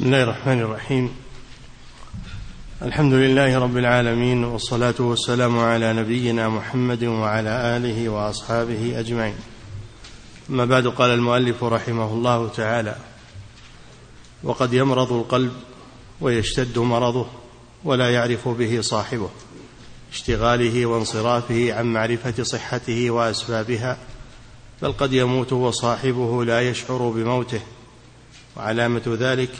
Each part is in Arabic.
بسم الله الرحمن الرحيم. الحمد لله رب العالمين والصلاة والسلام على نبينا محمد وعلى آله وأصحابه أجمعين. أما بعد قال المؤلف رحمه الله تعالى وقد يمرض القلب ويشتد مرضه ولا يعرف به صاحبه اشتغاله وانصرافه عن معرفة صحته وأسبابها بل قد يموت وصاحبه لا يشعر بموته وعلامة ذلك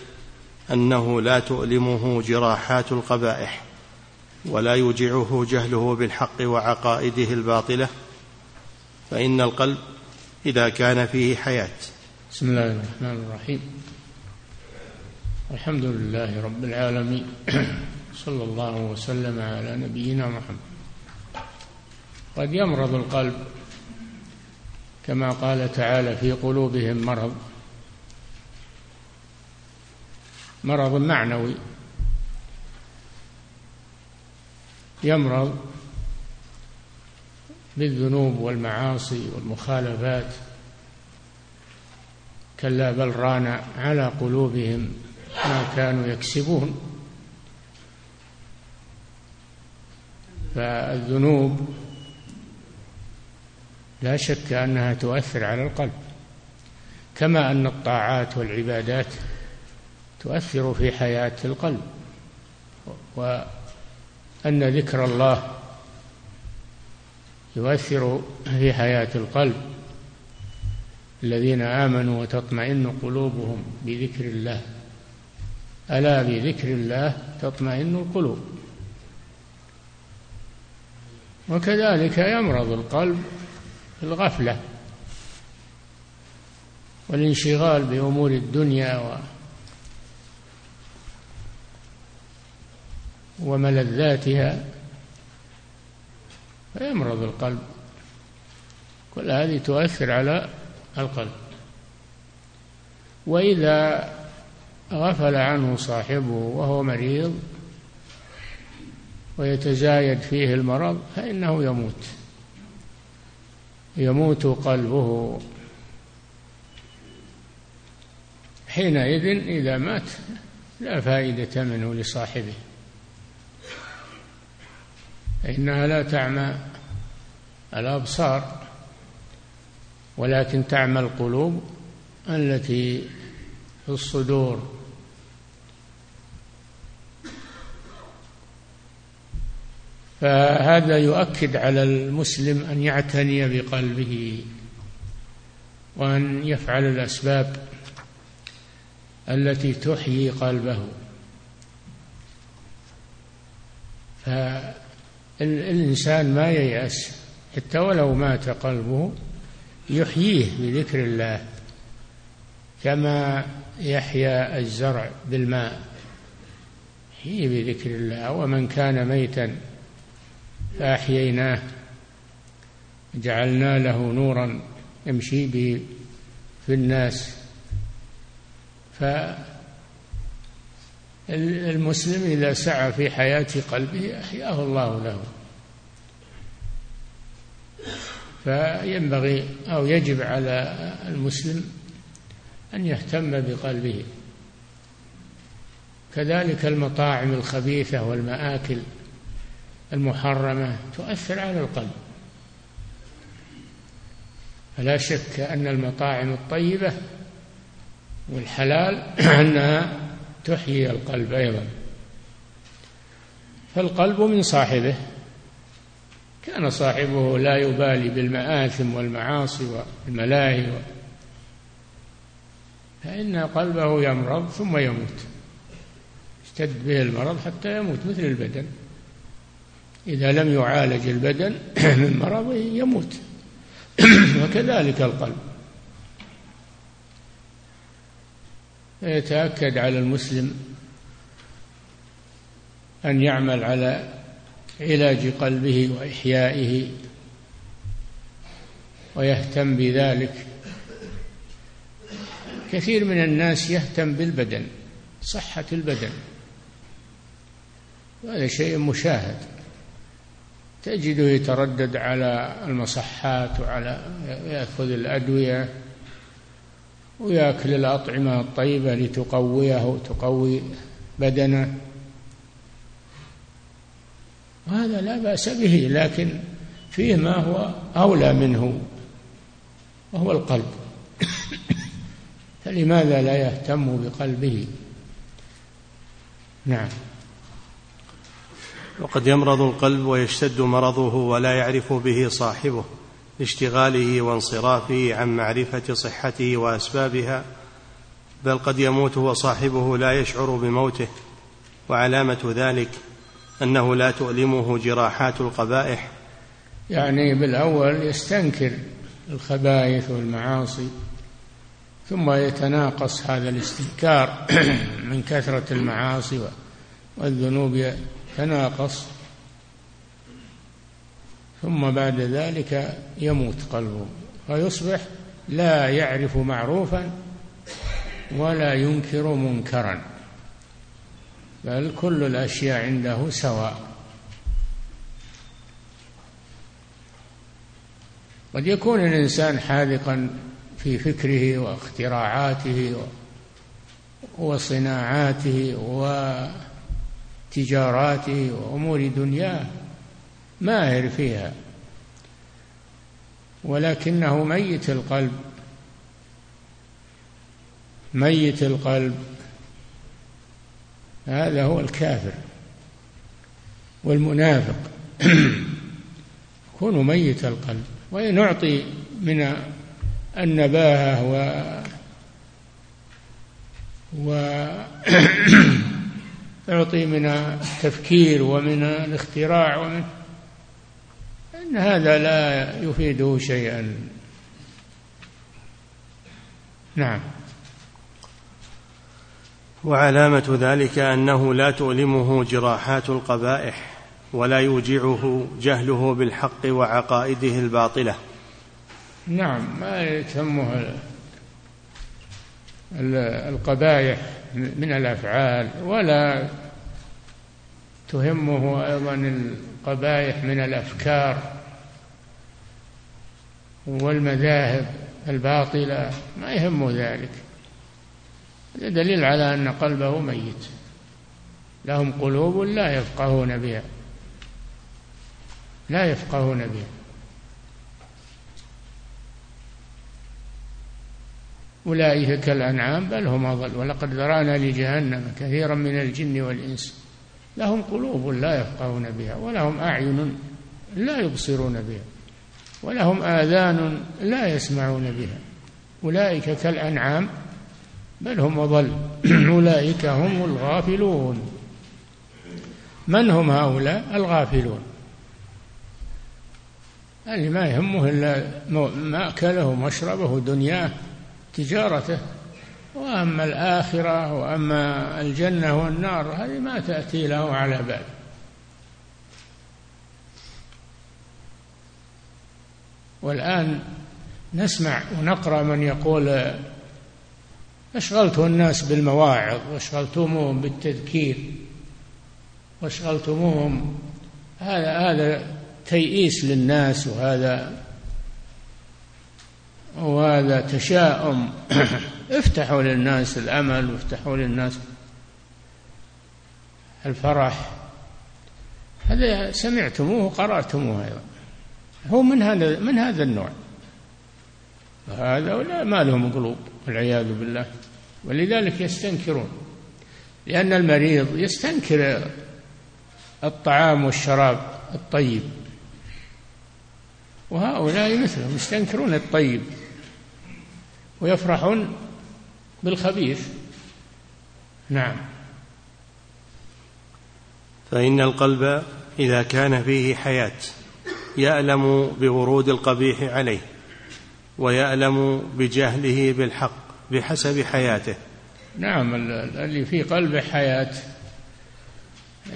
أنه لا تؤلمه جراحات القبائح ولا يوجعه جهله بالحق وعقائده الباطلة فإن القلب إذا كان فيه حياة. بسم الله الرحمن الرحيم. الحمد لله رب العالمين. صلى الله وسلم على نبينا محمد. قد يمرض القلب كما قال تعالى في قلوبهم مرض مرض معنوي. يمرض بالذنوب والمعاصي والمخالفات. كلا بل ران على قلوبهم ما كانوا يكسبون. فالذنوب لا شك أنها تؤثر على القلب. كما أن الطاعات والعبادات تؤثر في حياة القلب. وأن ذكر الله يؤثر في حياة القلب. الذين آمنوا وتطمئن قلوبهم بذكر الله. ألا بذكر الله تطمئن القلوب. وكذلك يمرض القلب الغفلة والانشغال بأمور الدنيا وملذاتها فيمرض القلب. كل هذه تؤثر على القلب. وإذا غفل عنه صاحبه وهو مريض ويتزايد فيه المرض فإنه يموت. يموت قلبه. حينئذ إذا مات لا فائدة منه لصاحبه. فإنها لا تعمى الأبصار ولكن تعمى القلوب التي في الصدور. فهذا يؤكد على المسلم أن يعتني بقلبه وأن يفعل الأسباب التي تحيي قلبه. ف الإنسان ما ييأس حتى ولو مات قلبه يحييه بذكر الله كما يحيا الزرع بالماء يحييه بذكر الله ومن كان ميتا فأحييناه جعلنا له نورا يمشي به في الناس المسلم إذا سعى في حياة قلبه أحياه الله له. فينبغي أو يجب على المسلم أن يهتم بقلبه. كذلك المطاعم الخبيثة والمآكل المحرمة تؤثر على القلب. فلا شك أن المطاعم الطيبة والحلال أنها تحيي القلب أيضا. فالقلب من صاحبه. كان صاحبه لا يبالي بالمآثم والمعاصي والملاهي فإن قلبه يمرض ثم يموت. اشتد به المرض حتى يموت مثل البدن. إذا لم يعالج البدن من مرضه يموت. وكذلك القلب. يتأكد على المسلم أن يعمل على علاج قلبه وإحيائه ويهتم بذلك. كثير من الناس يهتم بالبدن صحة البدن. هذا شيء مشاهد. تجده يتردد على المصحات وعلى يأخذ الأدوية. ويأكل الأطعمة الطيبة لتقويه وتقوي بدنه. وهذا لا بأس به لكن فيه ما هو أولى منه وهو القلب. فلماذا لا يهتم بقلبه؟ نعم. وقد يمرض القلب ويشتد مرضه ولا يعرف به صاحبه. لاشتغاله وانصرافه عن معرفة صحته وأسبابها بل قد يموت وصاحبه لا يشعر بموته وعلامة ذلك أنه لا تؤلمه جراحات القبائح. يعني بالأول يستنكر الخبائث والمعاصي ثم يتناقص هذا الاستنكار من كثرة المعاصي والذنوب يتناقص ثم بعد ذلك يموت قلبه فيصبح لا يعرف معروفا ولا ينكر منكرا. بل كل الأشياء عنده سواء. قد يكون الإنسان حاذقا في فكره واختراعاته وصناعاته وتجاراته وأمور دنياه ماهر فيها. ولكنه ميت القلب. ميت القلب. هذا هو الكافر والمنافق. يكون ميت القلب. وإن أعطي من النباهة و وأعطي من التفكير ومن الاختراع ومن أن هذا لا يفيده شيئا. نعم. وعلامة ذلك أنه لا تؤلمه جراحات القبائح ولا يوجعه جهله بالحق وعقائده الباطلة. نعم ما يتمه القبائح من الأفعال ولا تهمه أيضا القبائح من الأفكار. والمذاهب الباطلة ما يهمه ذلك. هذا دليل على أن قلبه ميت. لهم قلوب لا يفقهون بها. لا يفقهون بها. أولئك كالأنعام بل هم أضل. ولقد ذرأنا لجهنم كثيرا من الجن والإنس. لهم قلوب لا يفقهون بها. ولهم أعين لا يبصرون بها. ولهم آذان لا يسمعون بها. أولئك كالأنعام بل هم أضل. أولئك هم الغافلون. من هم هؤلاء؟ الغافلون. اللي ما يهمه إلا مأكله ومشربه دنياه تجارته. وأما الآخرة وأما الجنة والنار هذه ما تأتي له على بال. والآن نسمع ونقرأ من يقول أشغلت الناس بالمواعظ وأشغلتموهم بالتذكير وأشغلتموهم هذا هذا تيئيس للناس وهذا وهذا تشاؤم. افتحوا للناس الأمل وافتحوا للناس الفرح. هذا سمعتموه وقرأتموه أيضا. هو من هذا من هذا النوع. هذا ما لهم قلوب والعياذ بالله. ولذلك يستنكرون لأن المريض يستنكر الطعام والشراب الطيب. وهؤلاء مثلهم يستنكرون الطيب ويفرحون بالخبيث. نعم. فإن القلب إذا كان فيه حياة. يألم بورود القبيح عليه ويألم بجهله بالحق بحسب حياته. نعم اللي في قلبه حياة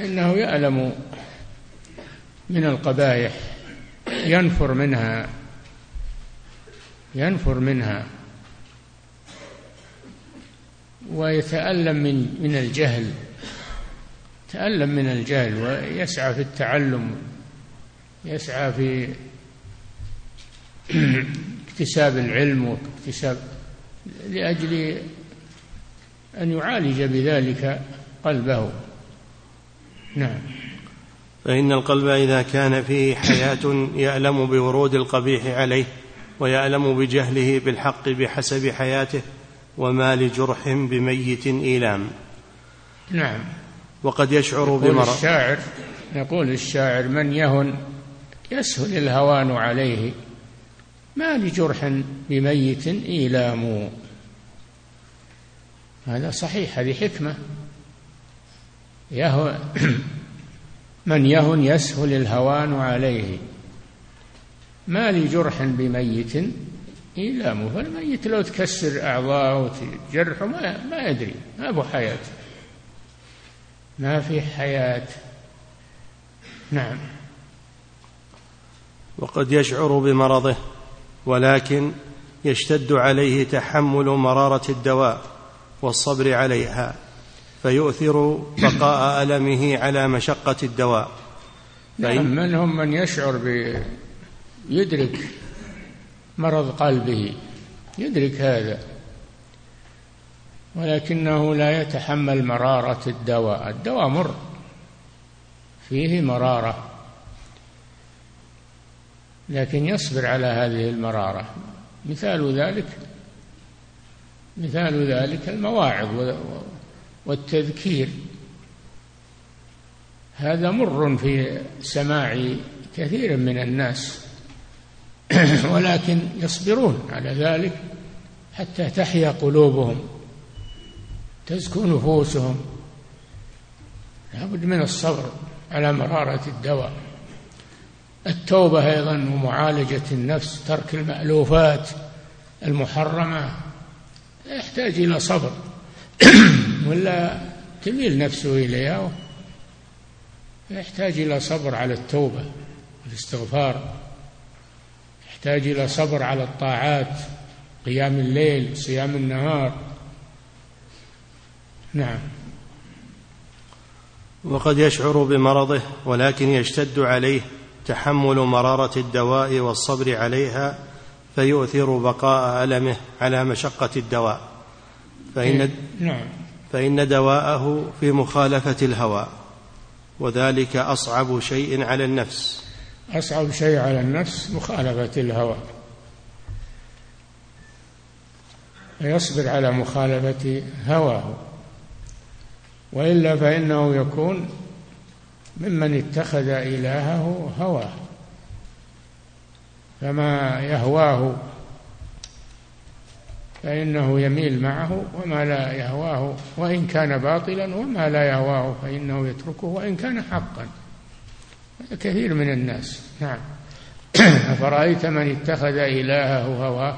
إنه يألم من القبائح ينفر منها ينفر منها ويتألم من من الجهل تألم من الجهل ويسعى في التعلم يسعى في اكتساب العلم واكتساب لأجل أن يعالج بذلك قلبه. نعم. فإن القلب إذا كان فيه حياة يألم بورود القبيح عليه ويألم بجهله بالحق بحسب حياته وما لجرح بميت إيلام. نعم. وقد يشعر بمرض الشاعر يقول الشاعر من يهن يسهل الهوان عليه ما لجرح بميت إيلام. هذا صحيح هذه حكمة. يهو من يهن يسهل الهوان عليه. ما لجرح بميت إيلام. فالميت لو تكسر أعضاءه وتجرحه ما, ما يدري ما أبو حياة ما في حياة. نعم. وقد يشعر بمرضه ولكن يشتد عليه تحمل مرارة الدواء والصبر عليها فيؤثر بقاء ألمه على مشقة الدواء. نعم منهم من يشعر ب يدرك مرض قلبه يدرك هذا ولكنه لا يتحمل مرارة الدواء. الدواء مر فيه مرارة. لكن يصبر على هذه المرارة. مثال ذلك مثال ذلك المواعظ والتذكير. هذا مر في سماع كثير من الناس ولكن يصبرون على ذلك حتى تحيا قلوبهم تزكو نفوسهم. لابد من الصبر على مرارة الدواء. التوبة أيضا ومعالجة النفس ترك المألوفات المحرمة يحتاج إلى صبر. ولا تميل نفسه إليها. يحتاج إلى صبر على التوبة والاستغفار. يحتاج إلى صبر على الطاعات قيام الليل صيام النهار. نعم. وقد يشعر بمرضه ولكن يشتد عليه. تحمل مرارة الدواء والصبر عليها فيؤثر بقاء ألمه على مشقة الدواء. فإن إيه، نعم. فإن دواءه في مخالفة الهوى وذلك أصعب شيء على النفس. أصعب شيء على النفس مخالفة الهوى. فيصبر على مخالفة هواه. وإلا فإنه يكون ممن اتخذ إلهه هواه فما يهواه فإنه يميل معه وما لا يهواه وإن كان باطلا وما لا يهواه فإنه يتركه وإن كان حقا. كثير من الناس. نعم. أفرأيت من اتخذ إلهه هواه؟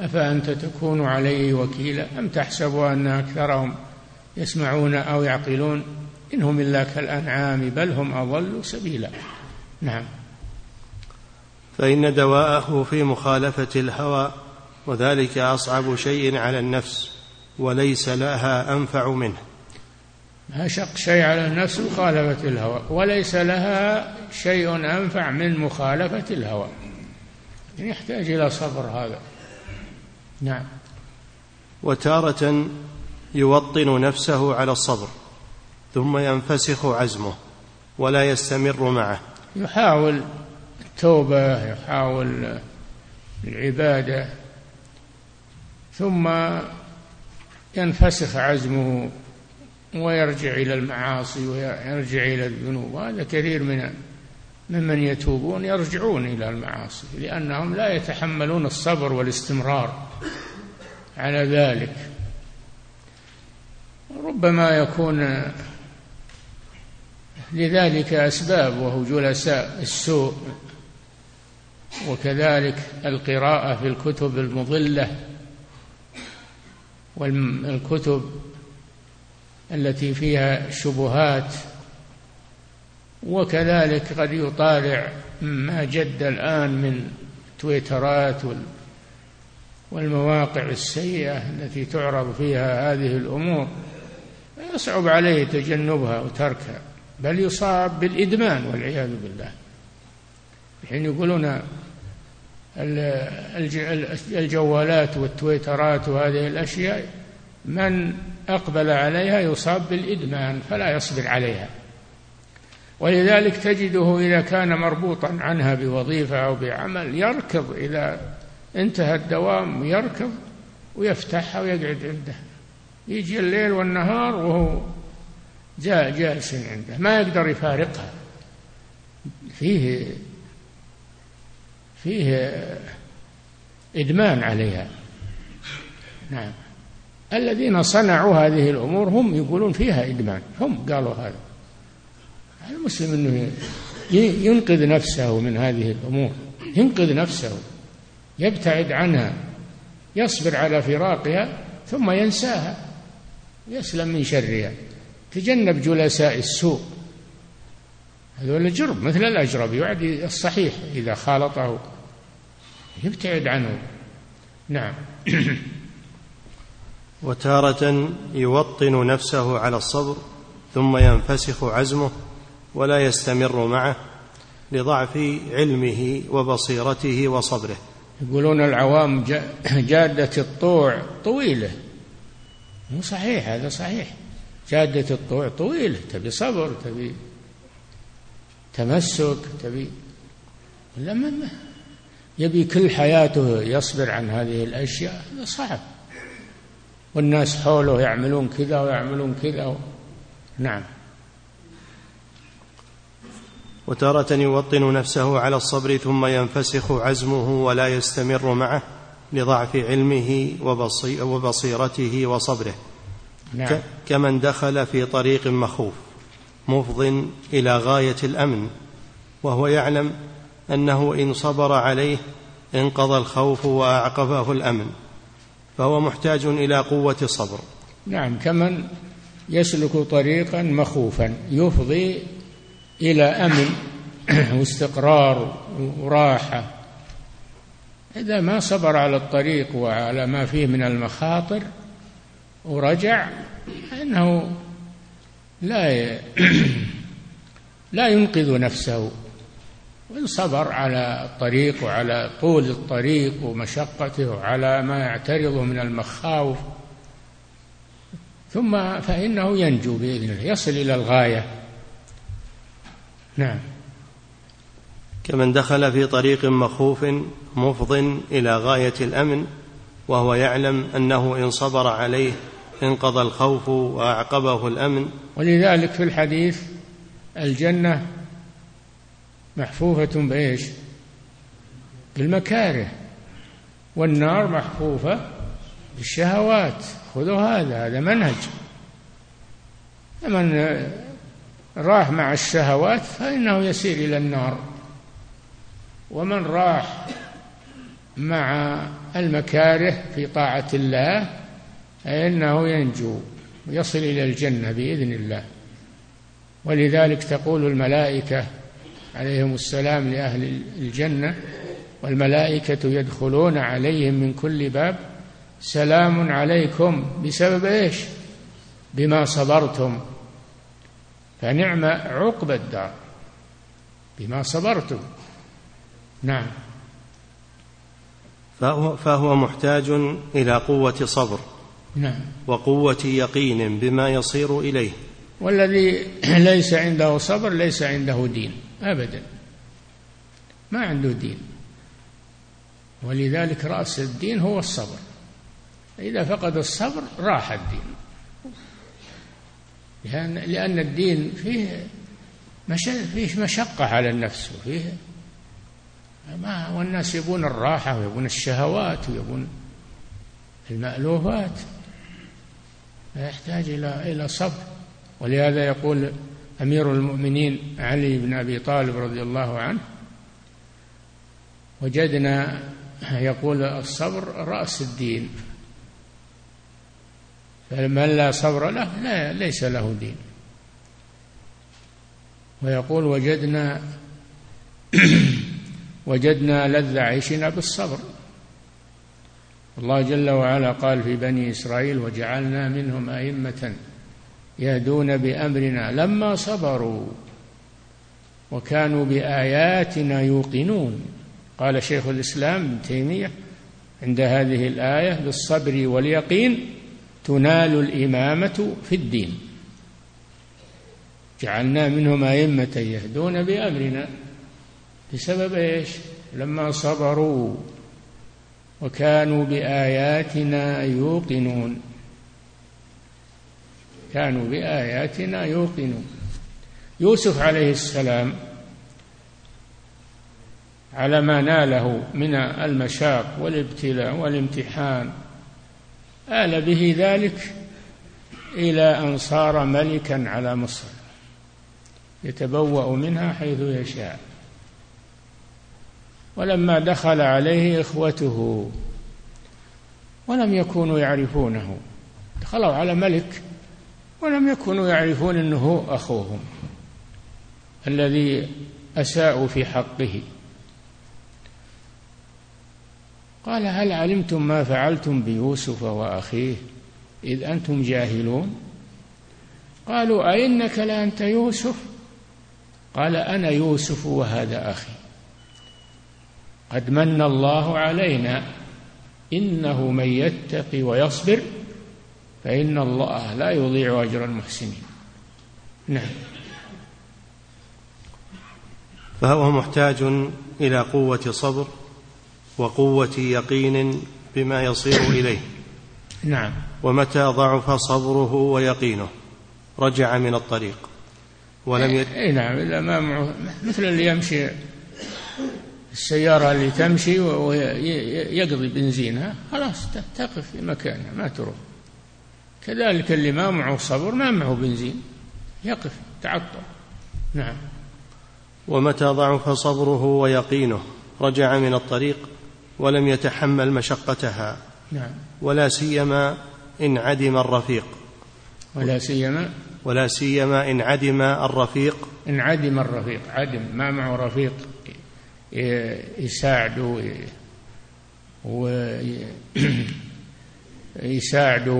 أفأنت تكون عليه وكيلا؟ أم تحسب أن أكثرهم يسمعون أو يعقلون؟ إن هم إلا كالأنعام بل هم أضل سبيلا. نعم. فإن دواءه في مخالفة الهوى وذلك أصعب شيء على النفس وليس لها أنفع منه. أشق شيء على النفس مخالفة الهوى وليس لها شيء أنفع من مخالفة الهوى. يحتاج إلى صبر هذا. نعم. وتارة يوطن نفسه على الصبر. ثم ينفسخ عزمه ولا يستمر معه. يحاول التوبة يحاول العبادة ثم ينفسخ عزمه ويرجع إلى المعاصي ويرجع إلى الذنوب. وهذا كثير من ممن يتوبون يرجعون إلى المعاصي لأنهم لا يتحملون الصبر والاستمرار على ذلك. ربما يكون لذلك أسباب وهو جلساء السوء وكذلك القراءة في الكتب المضلة والكتب التي فيها شبهات وكذلك قد يطالع ما جد الآن من تويترات والمواقع السيئة التي تعرض فيها هذه الأمور يصعب عليه تجنبها وتركها. بل يصاب بالإدمان والعياذ بالله. حين يقولون الجوالات والتويترات وهذه الأشياء من أقبل عليها يصاب بالإدمان فلا يصبر عليها. ولذلك تجده إذا كان مربوطا عنها بوظيفة أو بعمل يركض إذا انتهى الدوام يركض ويفتحها ويقعد عنده. يجي الليل والنهار وهو جالس عنده ما يقدر يفارقها. فيه فيه إدمان عليها. نعم. الذين صنعوا هذه الأمور هم يقولون فيها إدمان. هم قالوا هذا. المسلم أنه ينقذ نفسه من هذه الأمور. ينقذ نفسه. يبتعد عنها. يصبر على فراقها ثم ينساها. يسلم من شرها. تجنب جلساء السوء. هذول جرب مثل الأجرب يعد الصحيح إذا خالطه يبتعد عنه. نعم. وتارة يوطن نفسه على الصبر ثم ينفسخ عزمه ولا يستمر معه لضعف علمه وبصيرته وصبره. يقولون العوام جادة الطوع طويلة. مو صحيح هذا صحيح. جادة الطوع طويلة تبي صبر تبي تمسك تبي. لما يبي كل حياته يصبر عن هذه الأشياء هذا صعب. والناس حوله يعملون كذا ويعملون كذا. و... نعم. وتارة يوطن نفسه على الصبر ثم ينفسخ عزمه ولا يستمر معه لضعف علمه وبصيرته وصبره. نعم. كمن دخل في طريق مخوف مفض إلى غاية الأمن وهو يعلم أنه إن صبر عليه انقضى الخوف وأعقبه الأمن فهو محتاج إلى قوة صبر نعم كمن يسلك طريقا مخوفا يفضي إلى أمن واستقرار وراحة إذا ما صبر على الطريق وعلى ما فيه من المخاطر ورجع فإنه لا لا ينقذ نفسه. وإن صبر على الطريق وعلى طول الطريق ومشقته وعلى ما يعترضه من المخاوف ثم فإنه ينجو بإذن الله يصل إلى الغاية. نعم. كمن دخل في طريق مخوف مفض إلى غاية الأمن وهو يعلم أنه إن صبر عليه انقضى الخوف وأعقبه الأمن. ولذلك في الحديث الجنة محفوفة بإيش؟ بالمكاره. والنار محفوفة بالشهوات. خذوا هذا هذا منهج. من راح مع الشهوات فإنه يسير إلى النار. ومن راح مع المكاره في طاعة الله فإنه ينجو ويصل إلى الجنة بإذن الله. ولذلك تقول الملائكة عليهم السلام لأهل الجنة والملائكة يدخلون عليهم من كل باب سلام عليكم بسبب إيش؟ بما صبرتم. فنعم عقب الدار بما صبرتم. نعم. فهو محتاج إلى قوة صبر. نعم. وقوة يقين بما يصير إليه. والذي ليس عنده صبر ليس عنده دين أبدا. ما عنده دين. ولذلك رأس الدين هو الصبر. إذا فقد الصبر راح الدين. لأن, لأن الدين فيه مش فيه مشقة على النفس وفيه ما والناس يبون الراحة ويبون الشهوات ويبون المألوفات. فيحتاج إلى إلى صبر. ولهذا يقول أمير المؤمنين علي بن أبي طالب رضي الله عنه وجدنا يقول الصبر رأس الدين. فمن لا صبر له لا ليس له دين. ويقول وجدنا وجدنا لذ عيشنا بالصبر. الله جل وعلا قال في بني إسرائيل وجعلنا منهم أئمة يهدون بأمرنا لما صبروا وكانوا بآياتنا يوقنون. قال شيخ الإسلام ابن تيمية عند هذه الآية بالصبر واليقين تنال الإمامة في الدين. جعلنا منهم أئمة يهدون بأمرنا. بسبب إيش؟ لما صبروا. وكانوا بآياتنا يوقنون. كانوا بآياتنا يوقنون. يوسف عليه السلام على ما ناله من المشاق والابتلاء والامتحان آل به ذلك إلى أن صار ملكا على مصر يتبوأ منها حيث يشاء. ولما دخل عليه إخوته ولم يكونوا يعرفونه. دخلوا على ملك ولم يكونوا يعرفون إنه أخوهم الذي أساءوا في حقه. قال هل علمتم ما فعلتم بيوسف وأخيه إذ أنتم جاهلون؟ قالوا أئنك لأنت يوسف؟ قال أنا يوسف وهذا أخي. قد من الله علينا. إنه من يتق ويصبر فإن الله لا يضيع أجر المحسنين. نعم. فهو محتاج إلى قوة صبر وقوة يقين بما يصير إليه. نعم. ومتى ضعف صبره ويقينه؟ رجع من الطريق. ولم يت... اي نعم إلا ما معه مثل اللي يمشي السيارة اللي تمشي ويقضي بنزينها خلاص تقف في مكانها ما تروح. كذلك اللي ما معه صبر ما معه بنزين يقف تعطل. نعم. ومتى ضعف صبره ويقينه؟ رجع من الطريق ولم يتحمل مشقتها. نعم. ولا سيما إن عدم الرفيق. ولا سيما؟ ولا سيما إن عدم الرفيق. إن عدم الرفيق عدم ما معه رفيق. يساعده ويساعده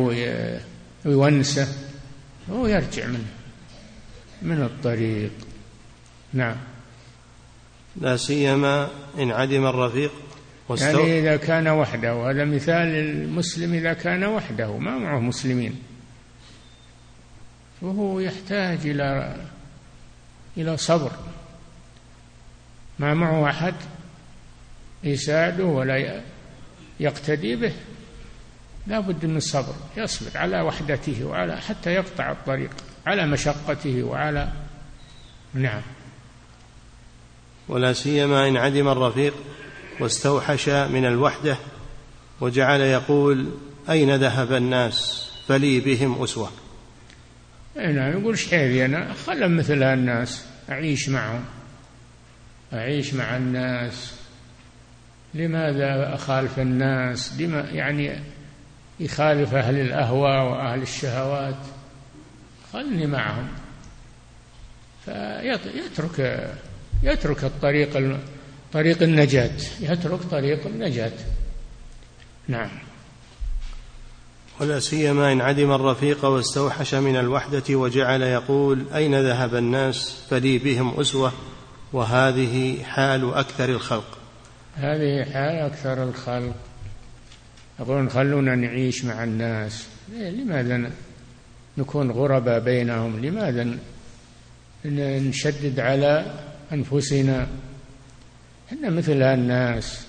ويونسه هو يرجع منه من الطريق. نعم. لا سيما إن عدم الرفيق واستو... يعني إذا كان وحده وهذا مثال المسلم إذا كان وحده ما معه مسلمين. وهو يحتاج إلى إلى صبر. ما معه أحد يساعده ولا يقتدي به. لا بد من الصبر يصبر على وحدته وعلى حتى يقطع الطريق على مشقته وعلى نعم. ولا سيما إن عدم الرفيق واستوحش من الوحدة وجعل يقول أين ذهب الناس فلي بهم أسوة. نعم يقول إيش حيلي أنا خلهم مثل الناس أعيش معهم. أعيش مع الناس؟ لماذا أخالف الناس؟ لما يعني يخالف أهل الأهواء وأهل الشهوات؟ خلني معهم. فيترك يترك الطريق طريق النجاة. يترك طريق النجاة. نعم. ولا سيما إن عدم الرفيق واستوحش من الوحدة وجعل يقول أين ذهب الناس؟ فلي بهم أسوة. وهذه حال أكثر الخلق. هذه حال أكثر الخلق. يقولون خلونا نعيش مع الناس. إيه، لماذا نكون غرباء بينهم؟ لماذا نشدد على أنفسنا؟ إحنا مثل الناس.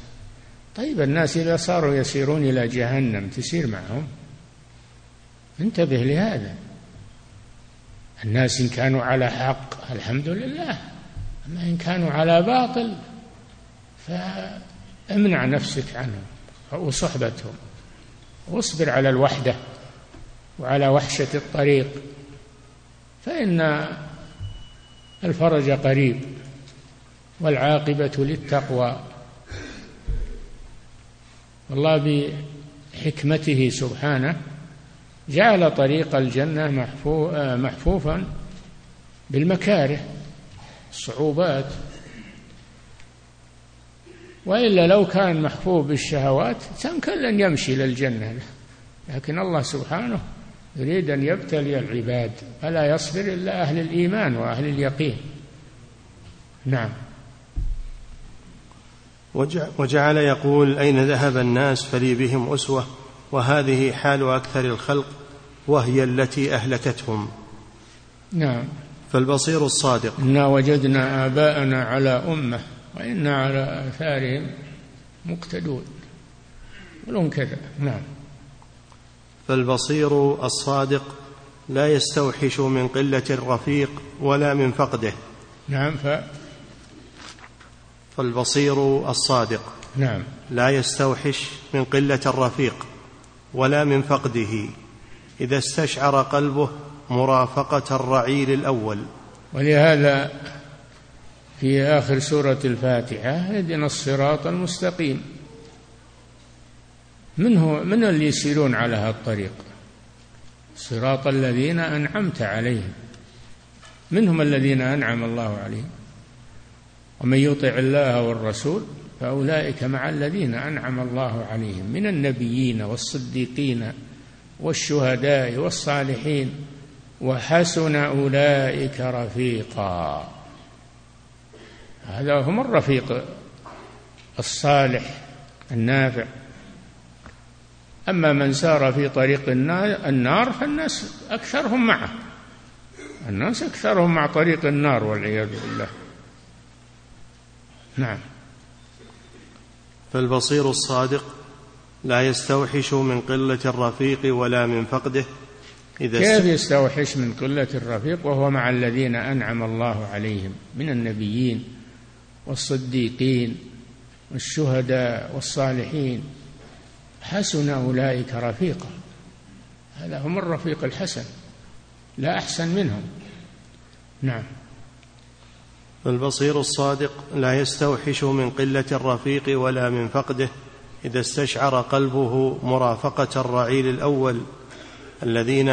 طيب الناس إذا صاروا يسيرون إلى جهنم تسير معهم؟ انتبه لهذا. الناس إن كانوا على حق الحمد لله. أما إن كانوا على باطل فامنع نفسك عنهم وصحبتهم واصبر على الوحدة وعلى وحشة الطريق فإن الفرج قريب والعاقبة للتقوى والله بحكمته سبحانه جعل طريق الجنة محفوفا بالمكاره الصعوبات وإلا لو كان محفوظ بالشهوات كان كلا يمشي للجنة لكن الله سبحانه يريد أن يبتلي العباد فلا يصبر إلا أهل الإيمان وأهل اليقين. نعم. وجعل يقول أين ذهب الناس فلي بهم أسوة وهذه حال أكثر الخلق وهي التي أهلكتهم. نعم. فالبصير الصادق. إنا وجدنا آباءنا على أمة وإنا على آثارهم مقتدون. ولهم كذا. نعم. فالبصير الصادق لا يستوحش من قلة الرفيق ولا من فقده. نعم ف فالبصير الصادق نعم. لا يستوحش من قلة الرفيق ولا من فقده. إذا استشعر قلبه مرافقة الرعيل الأول. ولهذا في آخر سورة الفاتحة اهدنا الصراط المستقيم. من هو من اللي يسيرون على هذا الطريق؟ صراط الذين أنعمت عليهم. منهم الذين أنعم الله عليهم. ومن يطع الله والرسول فأولئك مع الذين أنعم الله عليهم. من النبيين والصديقين والشهداء والصالحين. وحسن أولئك رفيقا. هذا هم الرفيق الصالح النافع. أما من سار في طريق النار فالناس أكثرهم معه. الناس أكثرهم مع طريق النار والعياذ بالله. نعم. فالبصير الصادق لا يستوحش من قلة الرفيق ولا من فقده. إذا كيف يستوحش من قلة الرفيق وهو مع الذين أنعم الله عليهم من النبيين والصديقين والشهداء والصالحين؟ حسن أولئك رفيقا. هذا هم الرفيق الحسن لا أحسن منهم. نعم. فالبصير الصادق لا يستوحش من قلة الرفيق ولا من فقده إذا استشعر قلبه مرافقة الرعيل الأول. الذين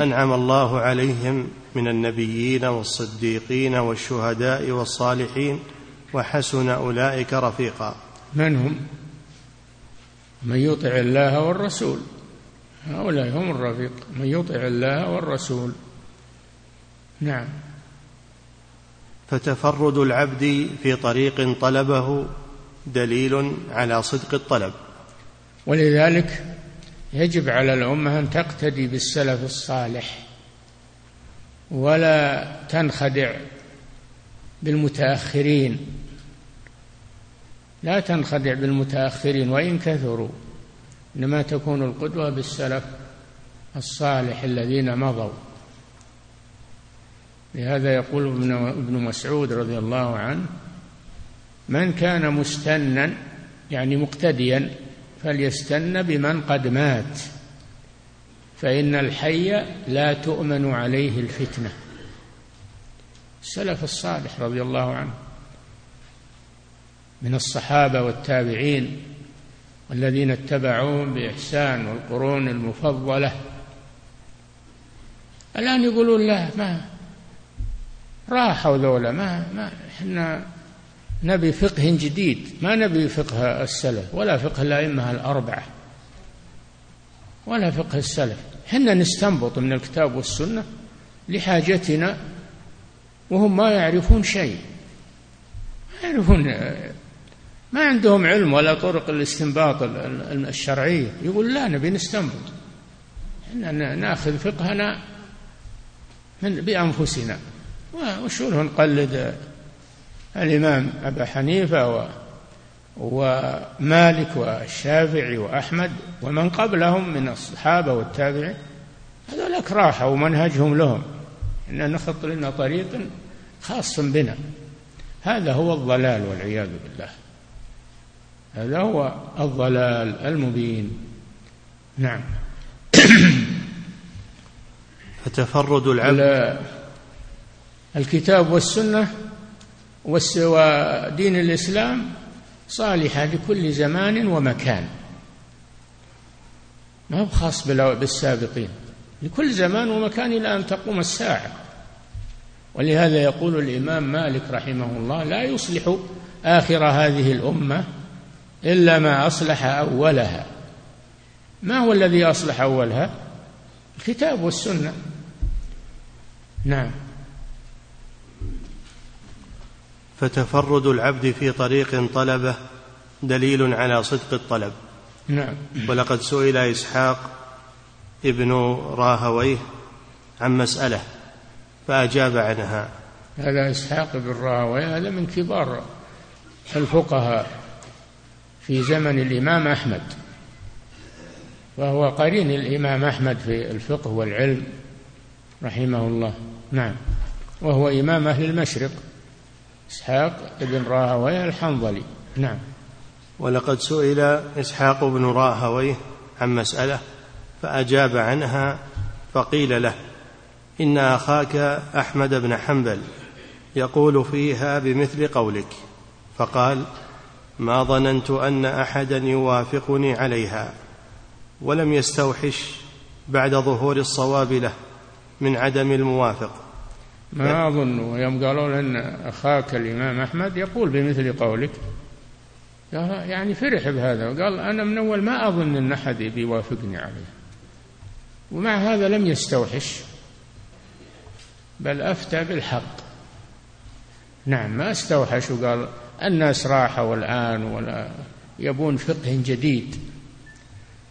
أنعم الله عليهم من النبيين والصديقين والشهداء والصالحين وحسن أولئك رفيقا. من هم؟ من يطع الله والرسول. هؤلاء هم الرفيق. من يطع الله والرسول. نعم. فتفرد العبد في طريق طلبه دليل على صدق الطلب. ولذلك يجب على الأمة أن تقتدي بالسلف الصالح ولا تنخدع بالمتأخرين. لا تنخدع بالمتأخرين وإن كثروا إنما تكون القدوة بالسلف الصالح الذين مضوا. لهذا يقول ابن مسعود رضي الله عنه من كان مستنا يعني مقتديا فليستن بمن قد مات. فإن الحي لا تؤمن عليه الفتنة. السلف الصالح رضي الله عنه من الصحابة والتابعين والذين اتبعوهم بإحسان والقرون المفضلة. الآن يقولون لا ما راحوا ذولا ما ما إحنا نبي فقه جديد ما نبي فقه السلف ولا فقه الأئمة الأربعة ولا فقه السلف. إحنا نستنبط من الكتاب والسنة لحاجتنا وهم ما يعرفون شيء. ما يعرفون ما عندهم علم ولا طرق الاستنباط الشرعية يقول لا نبي نستنبط. إحنا ناخذ فقهنا من بأنفسنا. وشو نقلد؟ الإمام أبا حنيفة و ومالك والشافعي وأحمد ومن قبلهم من الصحابة والتابعين هذولك راحة ومنهجهم لهم. إن نخط لنا طريق خاص بنا. هذا هو الضلال والعياذ بالله. هذا هو الضلال المبين. نعم. فتفرد العبد. الكتاب والسنة ودين الإسلام صالحة لكل زمان ومكان. ما هو خاص بالسابقين. لكل زمان ومكان إلى أن تقوم الساعة. ولهذا يقول الإمام مالك رحمه الله لا يصلح آخر هذه الأمة إلا ما أصلح أولها. ما هو الذي أصلح أولها؟ الكتاب والسنة. نعم. فتفرد العبد في طريق طلبه دليل على صدق الطلب. نعم. ولقد سئل إسحاق ابن راهويه عن مسألة فأجاب عنها. هذا إسحاق بن راهويه هذا من كبار الفقهاء في زمن الإمام أحمد. وهو قرين الإمام أحمد في الفقه والعلم رحمه الله. نعم. وهو إمام أهل المشرق. إسحاق بن راهويه الحنظلي. نعم. ولقد سئل إسحاق بن راهويه عن مسألة فأجاب عنها فقيل له إن أخاك أحمد بن حنبل يقول فيها بمثل قولك فقال ما ظننت أن أحدا يوافقني عليها ولم يستوحش بعد ظهور الصواب له من عدم الموافق ما أظن يوم قالوا أن أخاك الإمام أحمد يقول بمثل قولك. يعني فرح بهذا. وقال أنا من أول ما أظن أن أحد بيوافقني عليه. ومع هذا لم يستوحش بل أفتى بالحق. نعم ما استوحش وقال الناس راحوا الآن ولا يبون فقه جديد.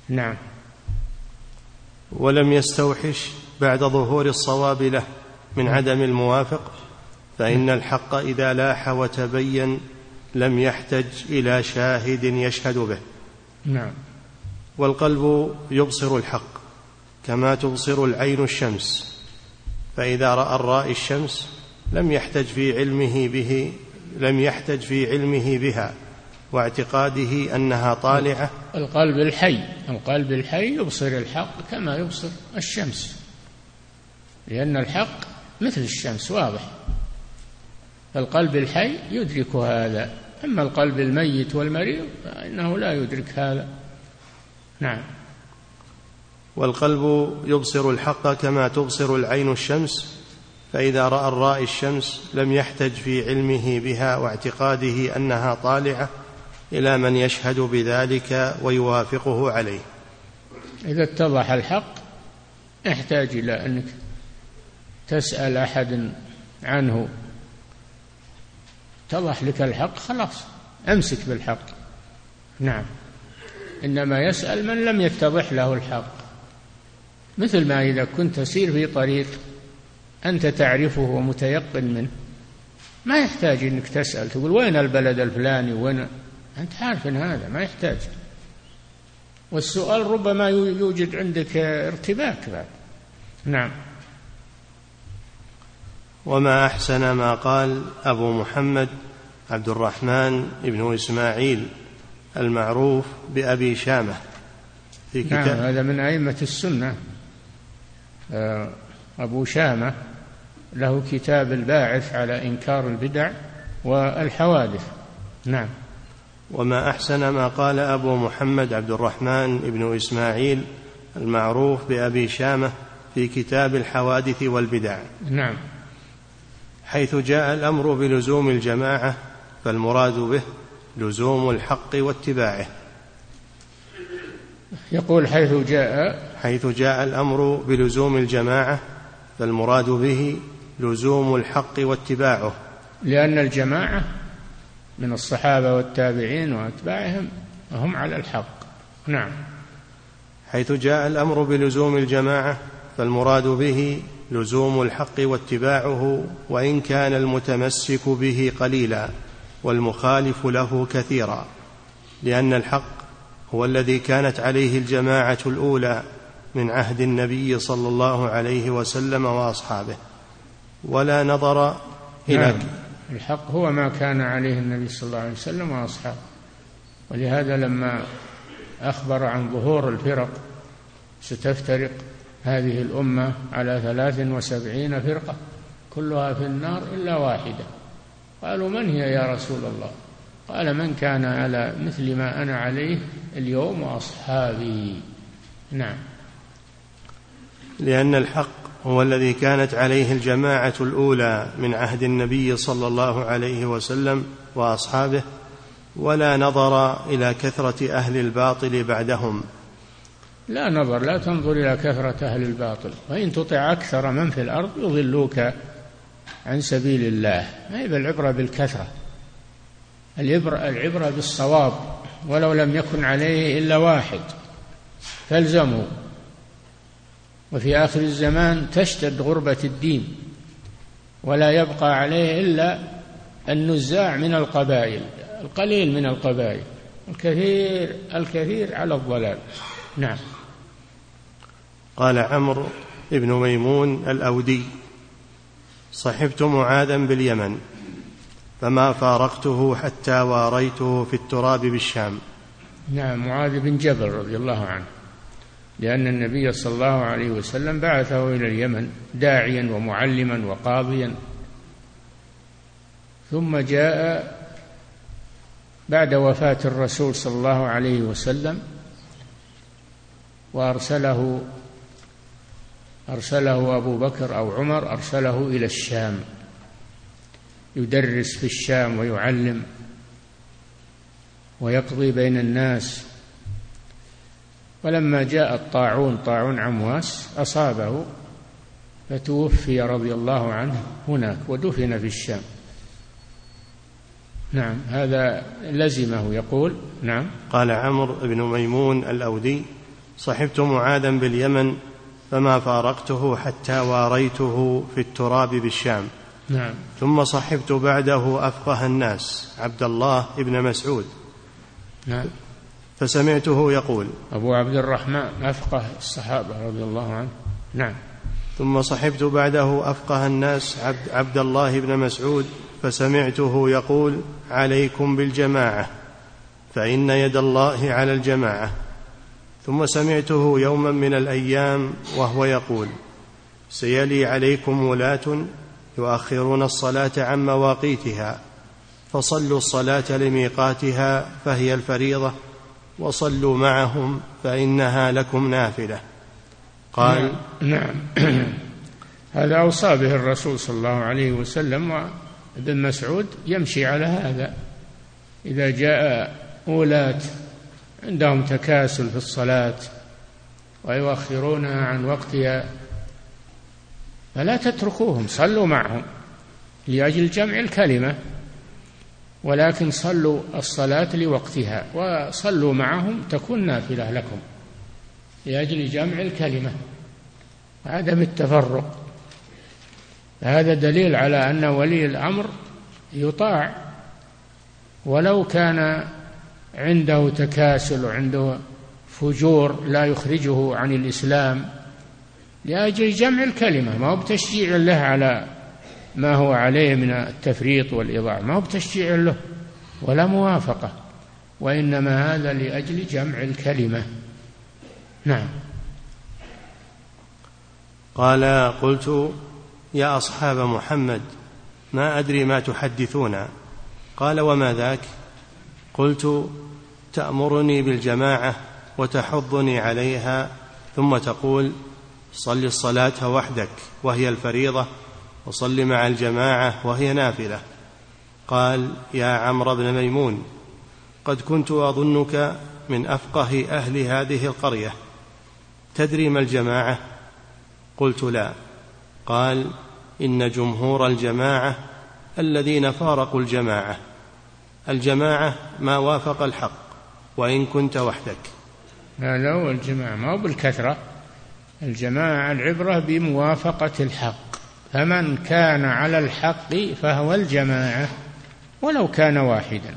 نعم. ولم يستوحش بعد ظهور الصواب له. من عدم الموافق فإن الحق إذا لاح وتبين لم يحتج إلى شاهد يشهد به. نعم. والقلب يبصر الحق كما تبصر العين الشمس فإذا رأى الرائي الشمس لم يحتج في علمه به لم يحتج في علمه بها واعتقاده أنها طالعة. القلب الحي القلب الحي يبصر الحق كما يبصر الشمس لأن الحق مثل الشمس واضح. فالقلب الحي يدرك هذا. أما القلب الميت والمريض فإنه لا يدرك هذا. نعم. والقلب يبصر الحق كما تبصر العين الشمس فإذا رأى الرائي الشمس لم يحتج في علمه بها واعتقاده أنها طالعة إلى من يشهد بذلك ويوافقه عليه. إذا اتضح الحق يحتاج إلى أنك تسأل أحد عنه اتضح لك الحق؟ خلاص أمسك بالحق. نعم. إنما يسأل من لم يتضح له الحق. مثل ما إذا كنت تسير في طريق أنت تعرفه ومتيقن منه ما يحتاج أنك تسأل تقول وين البلد الفلاني؟ وين أنت عارف إن هذا؟ ما يحتاج. والسؤال ربما يوجد عندك ارتباك بعد. نعم. وما أحسن ما قال أبو محمد عبد الرحمن بن إسماعيل المعروف بأبي شامة في كتاب نعم هذا من أئمة السنة. آه، أبو شامة له كتاب الباعث على إنكار البدع والحوادث. نعم. وما أحسن ما قال أبو محمد عبد الرحمن بن إسماعيل المعروف بأبي شامة في كتاب الحوادث والبدع. نعم. حيث جاء الأمر بلزوم الجماعة فالمراد به لزوم الحق واتباعه. يقول حيث جاء حيث جاء الأمر بلزوم الجماعة فالمراد به لزوم الحق واتباعه. لأن الجماعة من الصحابة والتابعين وأتباعهم هم على الحق. نعم. حيث جاء الأمر بلزوم الجماعة فالمراد به لزوم الحق واتباعه وإن كان المتمسك به قليلا والمخالف له كثيرا. لأن الحق هو الذي كانت عليه الجماعة الأولى من عهد النبي صلى الله عليه وسلم وأصحابه. ولا نظر إلى نعم. الحق هو ما كان عليه النبي صلى الله عليه وسلم وأصحابه. ولهذا لما أخبر عن ظهور الفرق ستفترق هذه الأمة على ثلاث وسبعين فرقة كلها في النار إلا واحدة. قالوا من هي يا رسول الله؟ قال من كان على مثل ما أنا عليه اليوم وأصحابي. نعم. لأن الحق هو الذي كانت عليه الجماعة الأولى من عهد النبي صلى الله عليه وسلم وأصحابه ولا نظر إلى كثرة أهل الباطل بعدهم. لا نظر لا تنظر إلى كثرة أهل الباطل. وإن تطع أكثر من في الأرض يضلوك عن سبيل الله. ما هي بالعبرة بالكثرة؟ العبره العبرة بالصواب ولو لم يكن عليه إلا واحد. فالزموا. وفي آخر الزمان تشتد غربة الدين ولا يبقى عليه إلا النزاع من القبائل القليل من القبائل. الكثير الكثير على الضلال. نعم. قال عمرو بن ميمون الأودي صحبت معاذا باليمن فما فارقته حتى واريته في التراب بالشام. نعم معاذ بن جبل رضي الله عنه لأن النبي صلى الله عليه وسلم بعثه إلى اليمن داعيا ومعلما وقاضيا. ثم جاء بعد وفاة الرسول صلى الله عليه وسلم وأرسله أرسله أبو بكر أو عمر أرسله إلى الشام. يدرس في الشام ويعلم ويقضي بين الناس. ولما جاء الطاعون طاعون عمواس أصابه فتوفي رضي الله عنه هناك ودفن في الشام. نعم هذا لزمه يقول. نعم. قال عمرو بن ميمون الأودي صحبت معاذا باليمن؟ فما فارقته حتى واريته في التراب بالشام. نعم. ثم صحبت بعده أفقه الناس عبد الله بن مسعود. نعم. فسمعته يقول أبو عبد الرحمن أفقه الصحابة رضي الله عنه. نعم. ثم صحبت بعده أفقه الناس عبد, عبد الله بن مسعود. فسمعته يقول عليكم بالجماعة فإن يد الله على الجماعة. ثم سمعته يوما من الأيام وهو يقول سيلي عليكم ولاة يؤخرون الصلاة عن مواقيتها فصلوا الصلاة لميقاتها فهي الفريضة وصلوا معهم فإنها لكم نافلة قال نعم, نعم. هذا أوصى به الرسول صلى الله عليه وسلم وابن مسعود يمشي على هذا إذا جاء ولاة عندهم تكاسل في الصلاة ويؤخرونها عن وقتها فلا تتركوهم صلوا معهم لأجل جمع الكلمة ولكن صلوا الصلاة لوقتها وصلوا معهم تكون نافلة لكم لأجل جمع الكلمة. وعدم التفرق هذا دليل على أن ولي الأمر يطاع ولو كان عنده تكاسل وعنده فجور لا يخرجه عن الإسلام لأجل جمع الكلمة. ما هو بتشجيع له على ما هو عليه من التفريط والإضاعة ما هو بتشجيع له ولا موافقة. وإنما هذا لأجل جمع الكلمة. نعم. قال قلت يا أصحاب محمد ما أدري ما تحدثون. قال وما ذاك؟ قلت تأمرني بالجماعة وتحضني عليها ثم تقول صل الصلاة وحدك وهي الفريضة وصل مع الجماعة وهي نافلة. قال يا عمرو بن ميمون قد كنت أظنك من أفقه أهل هذه القرية. تدري ما الجماعة؟ قلت لا. قال إن جمهور الجماعة الذين فارقوا الجماعة. الجماعة ما وافق الحق وإن كنت وحدك. لا هو الجماعة ما هو بالكثرة. الجماعة العبرة بموافقة الحق. فمن كان على الحق فهو الجماعة ولو كان واحدا.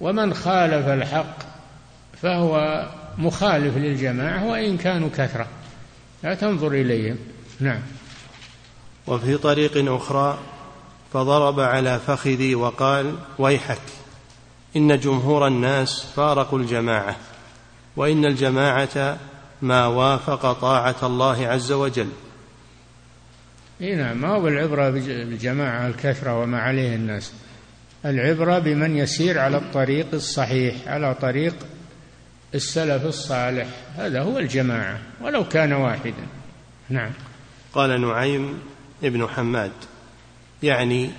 ومن خالف الحق فهو مخالف للجماعة وإن كانوا كثرة. لا تنظر إليهم. نعم. وفي طريق أخرى فضرب على فخذي وقال ويحك إن جمهور الناس فارقوا الجماعة وإن الجماعة ما وافق طاعة الله عز وجل. إي نعم ما هو بالعبرة بالجماعة الكثرة وما عليه الناس. العبرة بمن يسير على الطريق الصحيح على طريق السلف الصالح. هذا هو الجماعة ولو كان واحدا. نعم. قال نعيم ابن حماد. يعني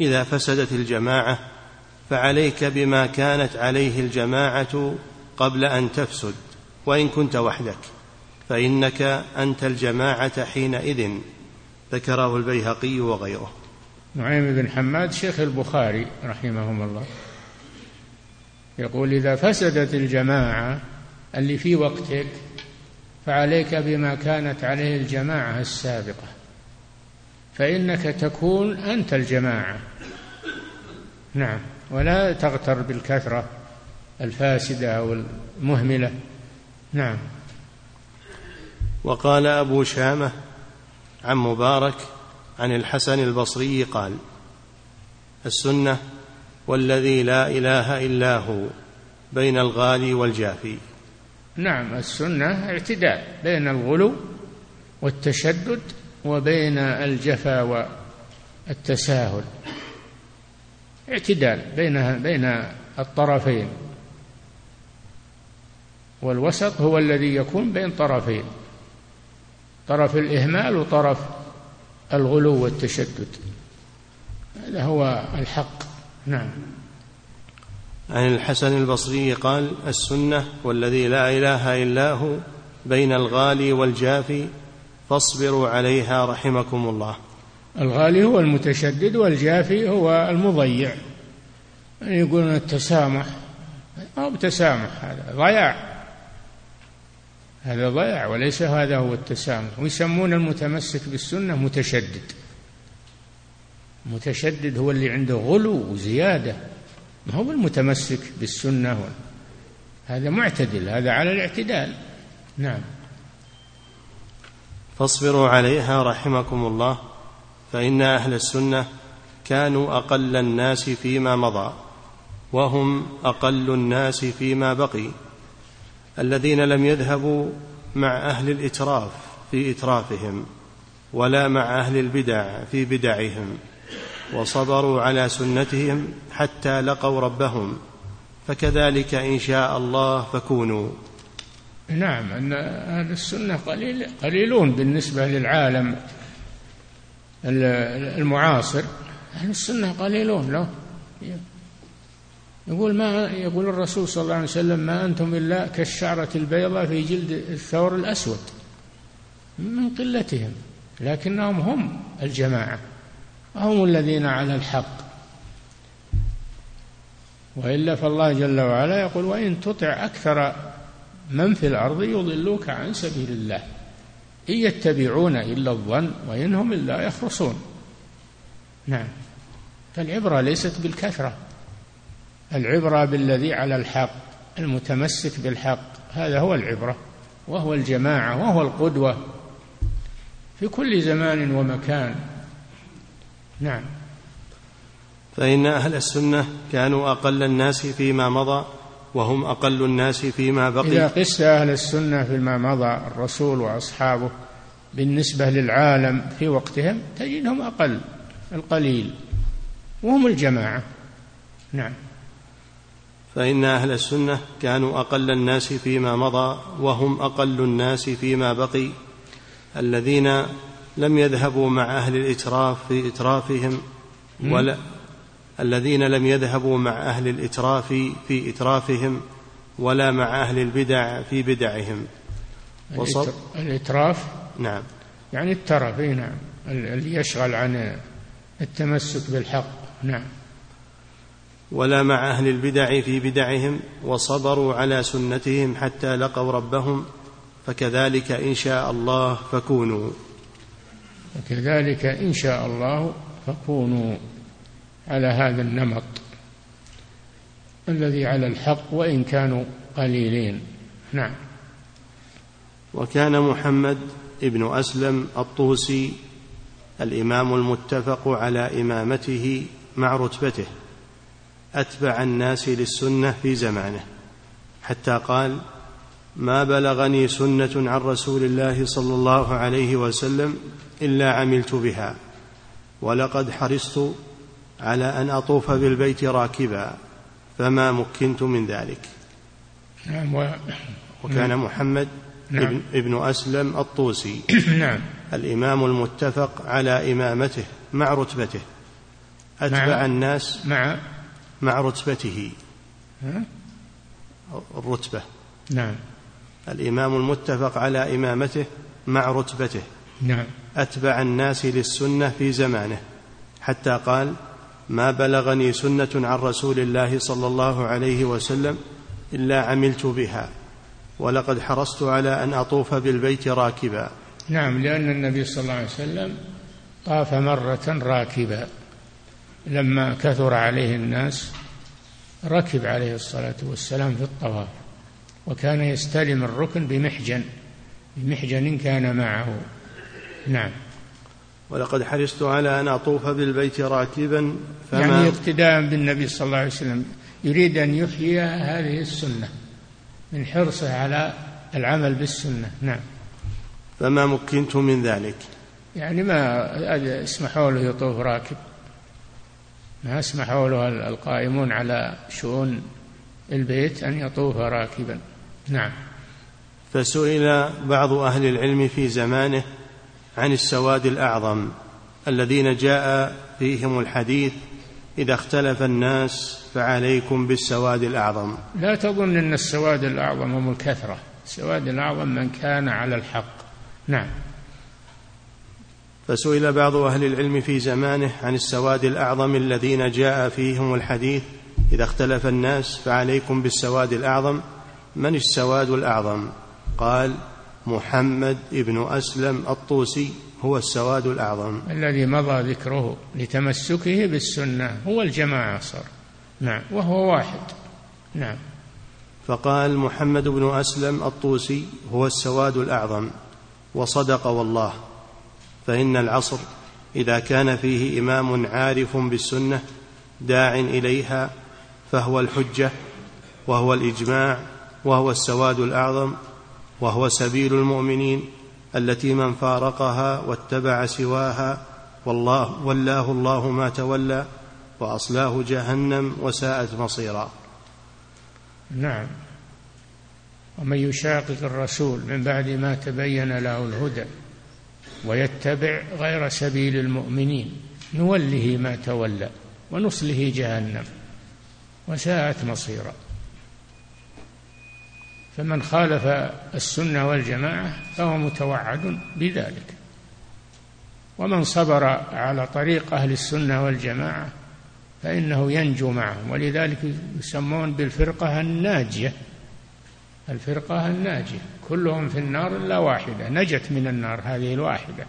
إذا فسدت الجماعة فعليك بما كانت عليه الجماعة قبل أن تفسد وإن كنت وحدك فإنك أنت الجماعة حينئذ ذكره البيهقي وغيره. نعيم بن حماد شيخ البخاري رحمهم الله يقول إذا فسدت الجماعة اللي في وقتك فعليك بما كانت عليه الجماعة السابقة. فإنك تكون أنت الجماعة. نعم. ولا تغتر بالكثرة الفاسدة أو المهملة نعم. وقال أبو شامة عن مبارك عن الحسن البصري قال السنة والذي لا إله إلا هو بين الغالي والجافي. نعم. السنة اعتدال بين الغلو والتشدد وبين الجفا والتساهل. اعتدال بين بين الطرفين. والوسط هو الذي يكون بين طرفين. طرف الإهمال وطرف الغلو والتشدد. هذا هو الحق. نعم. عن الحسن البصري قال السنة والذي لا إله إلا هو بين الغالي والجافي فاصبروا عليها رحمكم الله. الغالي هو المتشدد والجافي هو المضيع. يقولون التسامح. أو تسامح هذا؟ ضياع. هذا ضياع وليس هذا هو التسامح. ويسمون المتمسك بالسنة متشدد. متشدد هو اللي عنده غلو وزيادة. ما هو المتمسك بالسنة. هذا معتدل. هذا على الاعتدال. نعم. فاصبروا عليها رحمكم الله فإن أهل السنة كانوا أقل الناس فيما مضى وهم أقل الناس فيما بقي. الذين لم يذهبوا مع أهل الإتراف في إترافهم ولا مع أهل البدع في بدعهم وصبروا على سنتهم حتى لقوا ربهم فكذلك إن شاء الله فكونوا. نعم أن أهل السنة قليل قليلون بالنسبة للعالم المعاصر. أهل السنة قليلون له يقول ما يقول الرسول صلى الله عليه وسلم ما أنتم إلا كالشعرة البيضاء في جلد الثور الأسود. من قلتهم لكنهم هم الجماعة هم الذين على الحق. وإلا فالله جل وعلا يقول وإن تطع أكثر من في الأرض يضلوك عن سبيل الله. إن يتبعون إلا الظن وان هم إلا يخرصون. نعم. فالعبرة ليست بالكثرة. العبرة بالذي على الحق المتمسك بالحق هذا هو العبرة وهو الجماعة وهو القدوة. في كل زمان ومكان. نعم. فإن أهل السنة كانوا أقل الناس فيما مضى وهم أقل الناس فيما بقي. إذا قست أهل السنة فيما مضى الرسول وأصحابه بالنسبة للعالم في وقتهم تجدهم أقل القليل وهم الجماعة. نعم. فإن أهل السنة كانوا أقل الناس فيما مضى وهم أقل الناس فيما بقي. الذين لم يذهبوا مع أهل الإتراف في إترافهم ولا الذين لم يذهبوا مع أهل الإتراف في إترافهم ولا مع أهل البدع في بدعهم. وصل؟ الإتراف؟ نعم. يعني الترف نعم. اللي يشغل عن التمسك بالحق. نعم. ولا مع أهل البدع في بدعهم وصبروا على سنتهم حتى لقوا ربهم فكذلك إن شاء الله فكونوا. وكذلك إن شاء الله فكونوا. على هذا النمط الذي على الحق وإن كانوا قليلين. نعم. وكان محمد ابن أسلم الطوسي الإمام المتفق على إمامته مع رتبته أتبع الناس للسنة في زمانه حتى قال ما بلغني سنة عن رسول الله صلى الله عليه وسلم إلا عملت بها ولقد حرصت على أن أطوف بالبيت راكبا فما مكنت من ذلك. نعم و... وكان محمد نعم. ابن, ابن أسلم الطوسي. نعم. الإمام المتفق على إمامته مع رتبته. أتبع مع الناس مع مع رتبته. الرتبة. نعم. الإمام المتفق على إمامته مع رتبته. نعم. أتبع الناس للسنة في زمانه. حتى قال ما بلغني سنة عن رسول الله صلى الله عليه وسلم إلا عملت بها ولقد حرصت على أن أطوف بالبيت راكبا. نعم لأن النبي صلى الله عليه وسلم طاف مرة راكبا. لما كثر عليه الناس ركب عليه الصلاة والسلام في الطواف وكان يستلم الركن بمحجن بمحجن كان معه. نعم. ولقد حرصت على أن أطوف بالبيت راكبا فما يعني اقتداء بالنبي صلى الله عليه وسلم. يريد أن يحيي هذه السنة من حرصه على العمل بالسنة. نعم. فما مكنت من ذلك؟ يعني ما اسمحوا له يطوف راكب. ما اسمحوا له القائمون على شؤون البيت أن يطوف راكبا. نعم. فسئل بعض أهل العلم في زمانه عن السواد الأعظم الذين جاء فيهم الحديث إذا اختلف الناس فعليكم بالسواد الأعظم. لا تظن أن السواد الأعظم هم الكثرة. السواد الأعظم من كان على الحق. نعم. فسئل بعض أهل العلم في زمانه عن السواد الأعظم الذين جاء فيهم الحديث إذا اختلف الناس فعليكم بالسواد الأعظم. من السواد الأعظم؟ قال محمد ابن أسلم الطوسي هو السواد الأعظم. الذي مضى ذكره لتمسكه بالسنة. هو الجماعة صار. نعم. وهو واحد. نعم. فقال محمد بن أسلم الطوسي هو السواد الأعظم. وصدق والله. فإن العصر إذا كان فيه إمام عارف بالسنة داع إليها فهو الحجة وهو الإجماع وهو السواد الأعظم وهو سبيل المؤمنين التي من فارقها واتبع سواها والله ولاه الله ما تولى وأصلاه جهنم وساءت مصيرا. نعم. ومن يشاقق الرسول من بعد ما تبين له الهدى ويتبع غير سبيل المؤمنين نوله ما تولى ونصله جهنم وساءت مصيرا. فمن خالف السنة والجماعة فهو متوعد بذلك. ومن صبر على طريق أهل السنة والجماعة فإنه ينجو معهم ولذلك يسمون بالفرقة الناجية. الفرقة الناجية كلهم في النار إلا واحدة نجت من النار هذه الواحدة.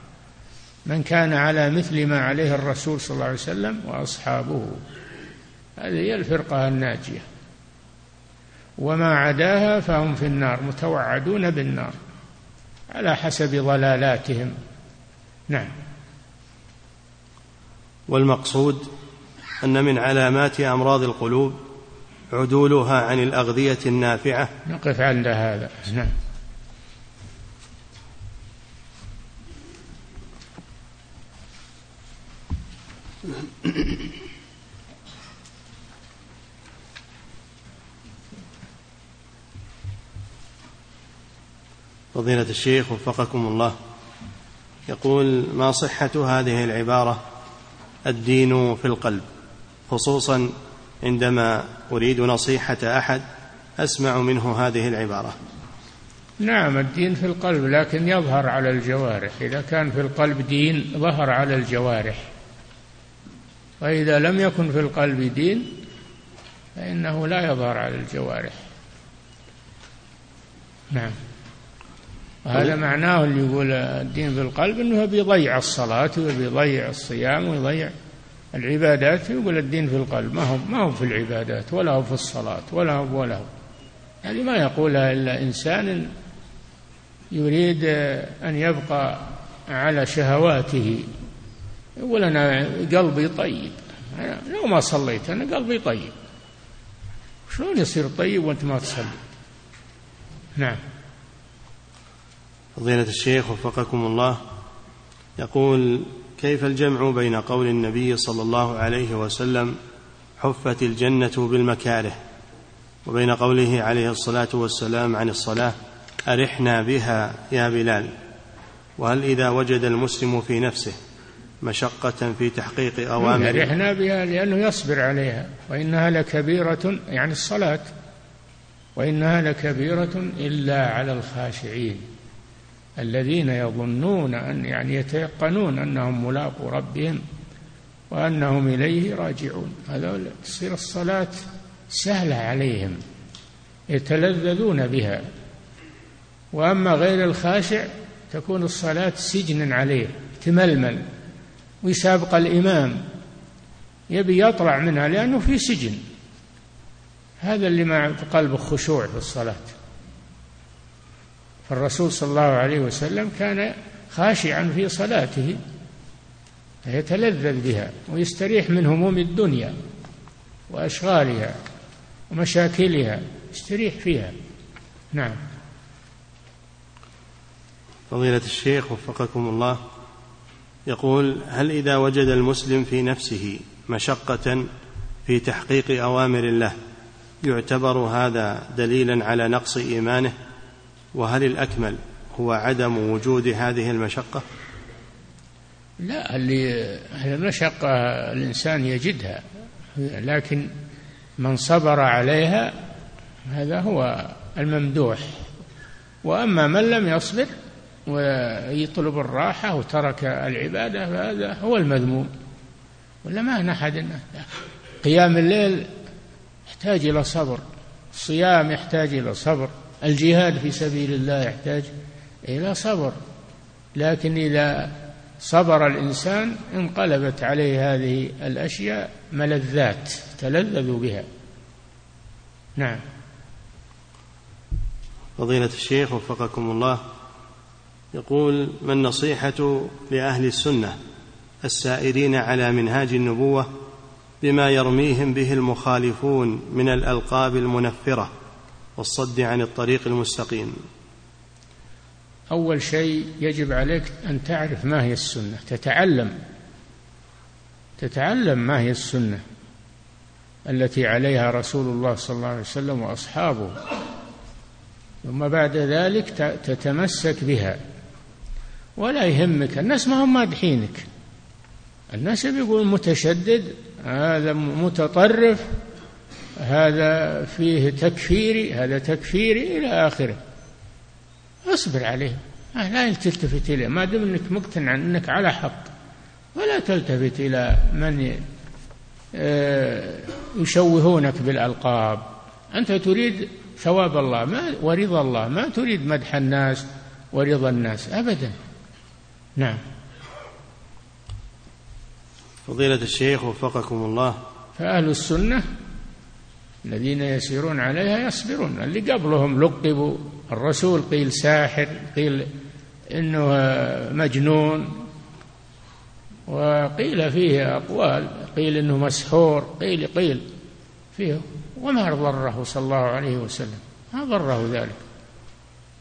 من كان على مثل ما عليه الرسول صلى الله عليه وسلم وأصحابه هذه هي الفرقة الناجية. وما عداها فهم في النار متوعدون بالنار على حسب ضلالاتهم. نعم. والمقصود أن من علامات أمراض القلوب عدولها عن الأغذية النافعة. نقف عند هذا. نعم. فضيلة الشيخ وفقكم الله. يقول ما صحة هذه العبارة؟ الدين في القلب خصوصا عندما أريد نصيحة أحد أسمع منه هذه العبارة. نعم الدين في القلب لكن يظهر على الجوارح. إذا كان في القلب دين ظهر على الجوارح. وإذا لم يكن في القلب دين فإنه لا يظهر على الجوارح. نعم. هذا معناه اللي يقول الدين في القلب إنه بيضيع الصلاة وبيضيع الصيام ويضيع العبادات يقول الدين في القلب ما هو ما هو في العبادات ولا هو في الصلاة ولا هو ولا هو. هذه ما يقولها إلا إنسان يريد أن يبقى على شهواته. يقول أنا قلبي طيب. أنا لو ما صليت أنا قلبي طيب. شلون يصير طيب وأنت ما تصلي؟ نعم. فضيلة الشيخ وفقكم الله يقول كيف الجمع بين قول النبي صلى الله عليه وسلم حفت الجنة بالمكاره وبين قوله عليه الصلاة والسلام عن الصلاة أرحنا بها يا بلال؟ وهل إذا وجد المسلم في نفسه مشقة في تحقيق أوامر أرحنا بها لأنه يصبر عليها وإنها لكبيرة يعني الصلاة وإنها لكبيرة إلا على الخاشعين. الذين يظنون أن يعني يتيقنون أنهم ملاقو ربهم وأنهم إليه راجعون. هذا تصير الصلاة سهلة عليهم يتلذذون بها. وأما غير الخاشع تكون الصلاة سجنا عليه تململ ويسابق الإمام يبي يطلع منها لأنه في سجن. هذا اللي ما قلبه خشوع في الصلاة. فالرسول صلى الله عليه وسلم كان خاشعا في صلاته يتلذذ بها ويستريح من هموم الدنيا وأشغالها ومشاكلها يستريح فيها. نعم. فضيلة الشيخ وفقكم الله يقول هل إذا وجد المسلم في نفسه مشقة في تحقيق أوامر الله يعتبر هذا دليلا على نقص إيمانه؟ وهل الأكمل هو عدم وجود هذه المشقة؟ لا اللي المشقة الإنسان يجدها لكن من صبر عليها هذا هو الممدوح. وأما من لم يصبر ويطلب الراحة وترك العبادة فهذا هو المذموم. ولا ما أحد قيام الليل يحتاج إلى صبر الصيام يحتاج إلى صبر. الجهاد في سبيل الله يحتاج إلى صبر لكن إذا صبر الإنسان انقلبت عليه هذه الأشياء ملذات تلذذ بها. نعم. فضيلة الشيخ وفقكم الله يقول ما النصيحة لأهل السنة السائرين على منهاج النبوة بما يرميهم به المخالفون من الألقاب المنفرة؟ والصد عن الطريق المستقيم. أول شيء يجب عليك أن تعرف ما هي السنة. تتعلم. تتعلم ما هي السنة التي عليها رسول الله صلى الله عليه وسلم وأصحابه. ثم بعد ذلك تتمسك بها. ولا يهمك. الناس ما هم مادحينك. الناس بيقول متشدد هذا متطرف. هذا فيه تكفيري هذا تكفيري إلى آخره. اصبر عليه. لا تلتفت إليه. ما دام أنك مقتنع أنك على حق. ولا تلتفت إلى من آه، يشوهونك بالألقاب. أنت تريد ثواب الله ما ورضا الله. ما تريد مدح الناس ورضا الناس. أبدا. نعم. فضيلة الشيخ وفقكم الله. فأهل السنة الذين يسيرون عليها يصبرون. اللي قبلهم لقبوا الرسول قيل ساحر قيل إنه مجنون وقيل فيه أقوال قيل إنه مسحور قيل قيل فيه. وما ضره صلى الله عليه وسلم. ما ضره ذلك.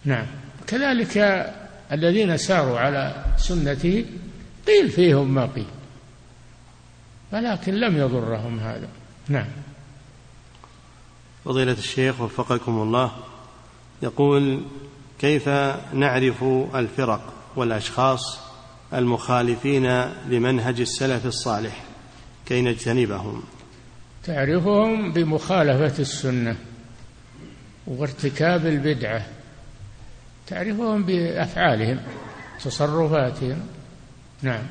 نعم. كذلك الذين ساروا على سنته قيل فيهم ما قيل ولكن لم يضرهم هذا. نعم. فضيلة الشيخ وفقكم الله يقول كيف نعرف الفرق والأشخاص المخالفين لمنهج السلف الصالح؟ كي نجتنبهم. تعرفهم بمخالفة السنة وارتكاب البدعة. تعرفهم بأفعالهم تصرفاتهم. نعم.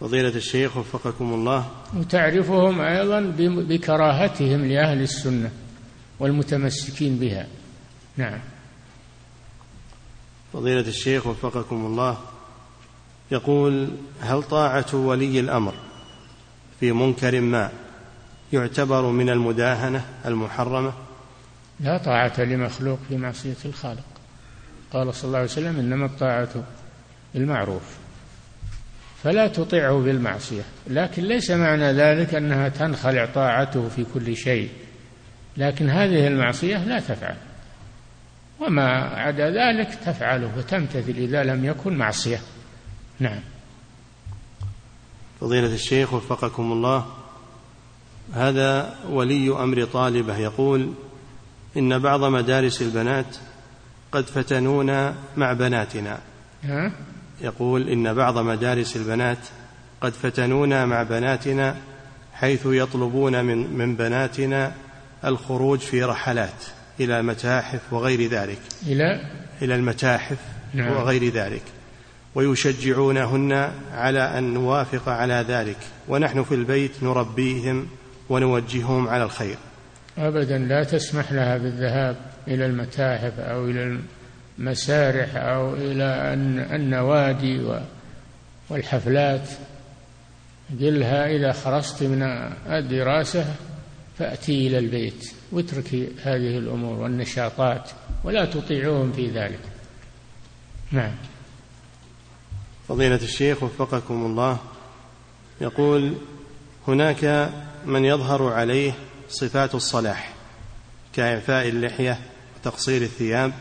فضيلة الشيخ وفقكم الله. وتعرفهم أيضا بكراهتهم لأهل السنة والمتمسكين بها. نعم. فضيلة الشيخ وفقكم الله. يقول هل طاعة ولي الأمر في منكر ما يعتبر من المداهنة المحرمة؟ لا طاعة لمخلوق في معصية الخالق. قال صلى الله عليه وسلم إنما الطاعة بالمعروف. فلا تطيعه بالمعصية. لكن ليس معنى ذلك أنها تنخلع طاعته في كل شيء. لكن هذه المعصية لا تفعل. وما عدا ذلك تفعله وتمتثل إذا لم يكن معصية. نعم. فضيلة الشيخ وفقكم الله هذا ولي أمر طالبة يقول إن بعض مدارس البنات قد فتنونا مع بناتنا. ها؟ يقول إن بعض مدارس البنات قد فتنونا مع بناتنا حيث يطلبون من, من بناتنا الخروج في رحلات إلى المتاحف وغير ذلك. إلى؟ إلى المتاحف نعم. وغير ذلك. ويشجعونهن على أن نوافق على ذلك. ونحن في البيت نربيهم ونوجههم على الخير. ابدا لا تسمح لها بالذهاب إلى المتاحف أو إلى المسارح أو إلى النوادي والحفلات. قلها إذا خرجت من الدراسة فأتي إلى البيت. واتركي هذه الأمور والنشاطات ولا تطيعوهم في ذلك. نعم. فضيلة الشيخ وفقكم الله يقول هناك من يظهر عليه صفات الصلاح كإعفاء اللحية وتقصير الثياب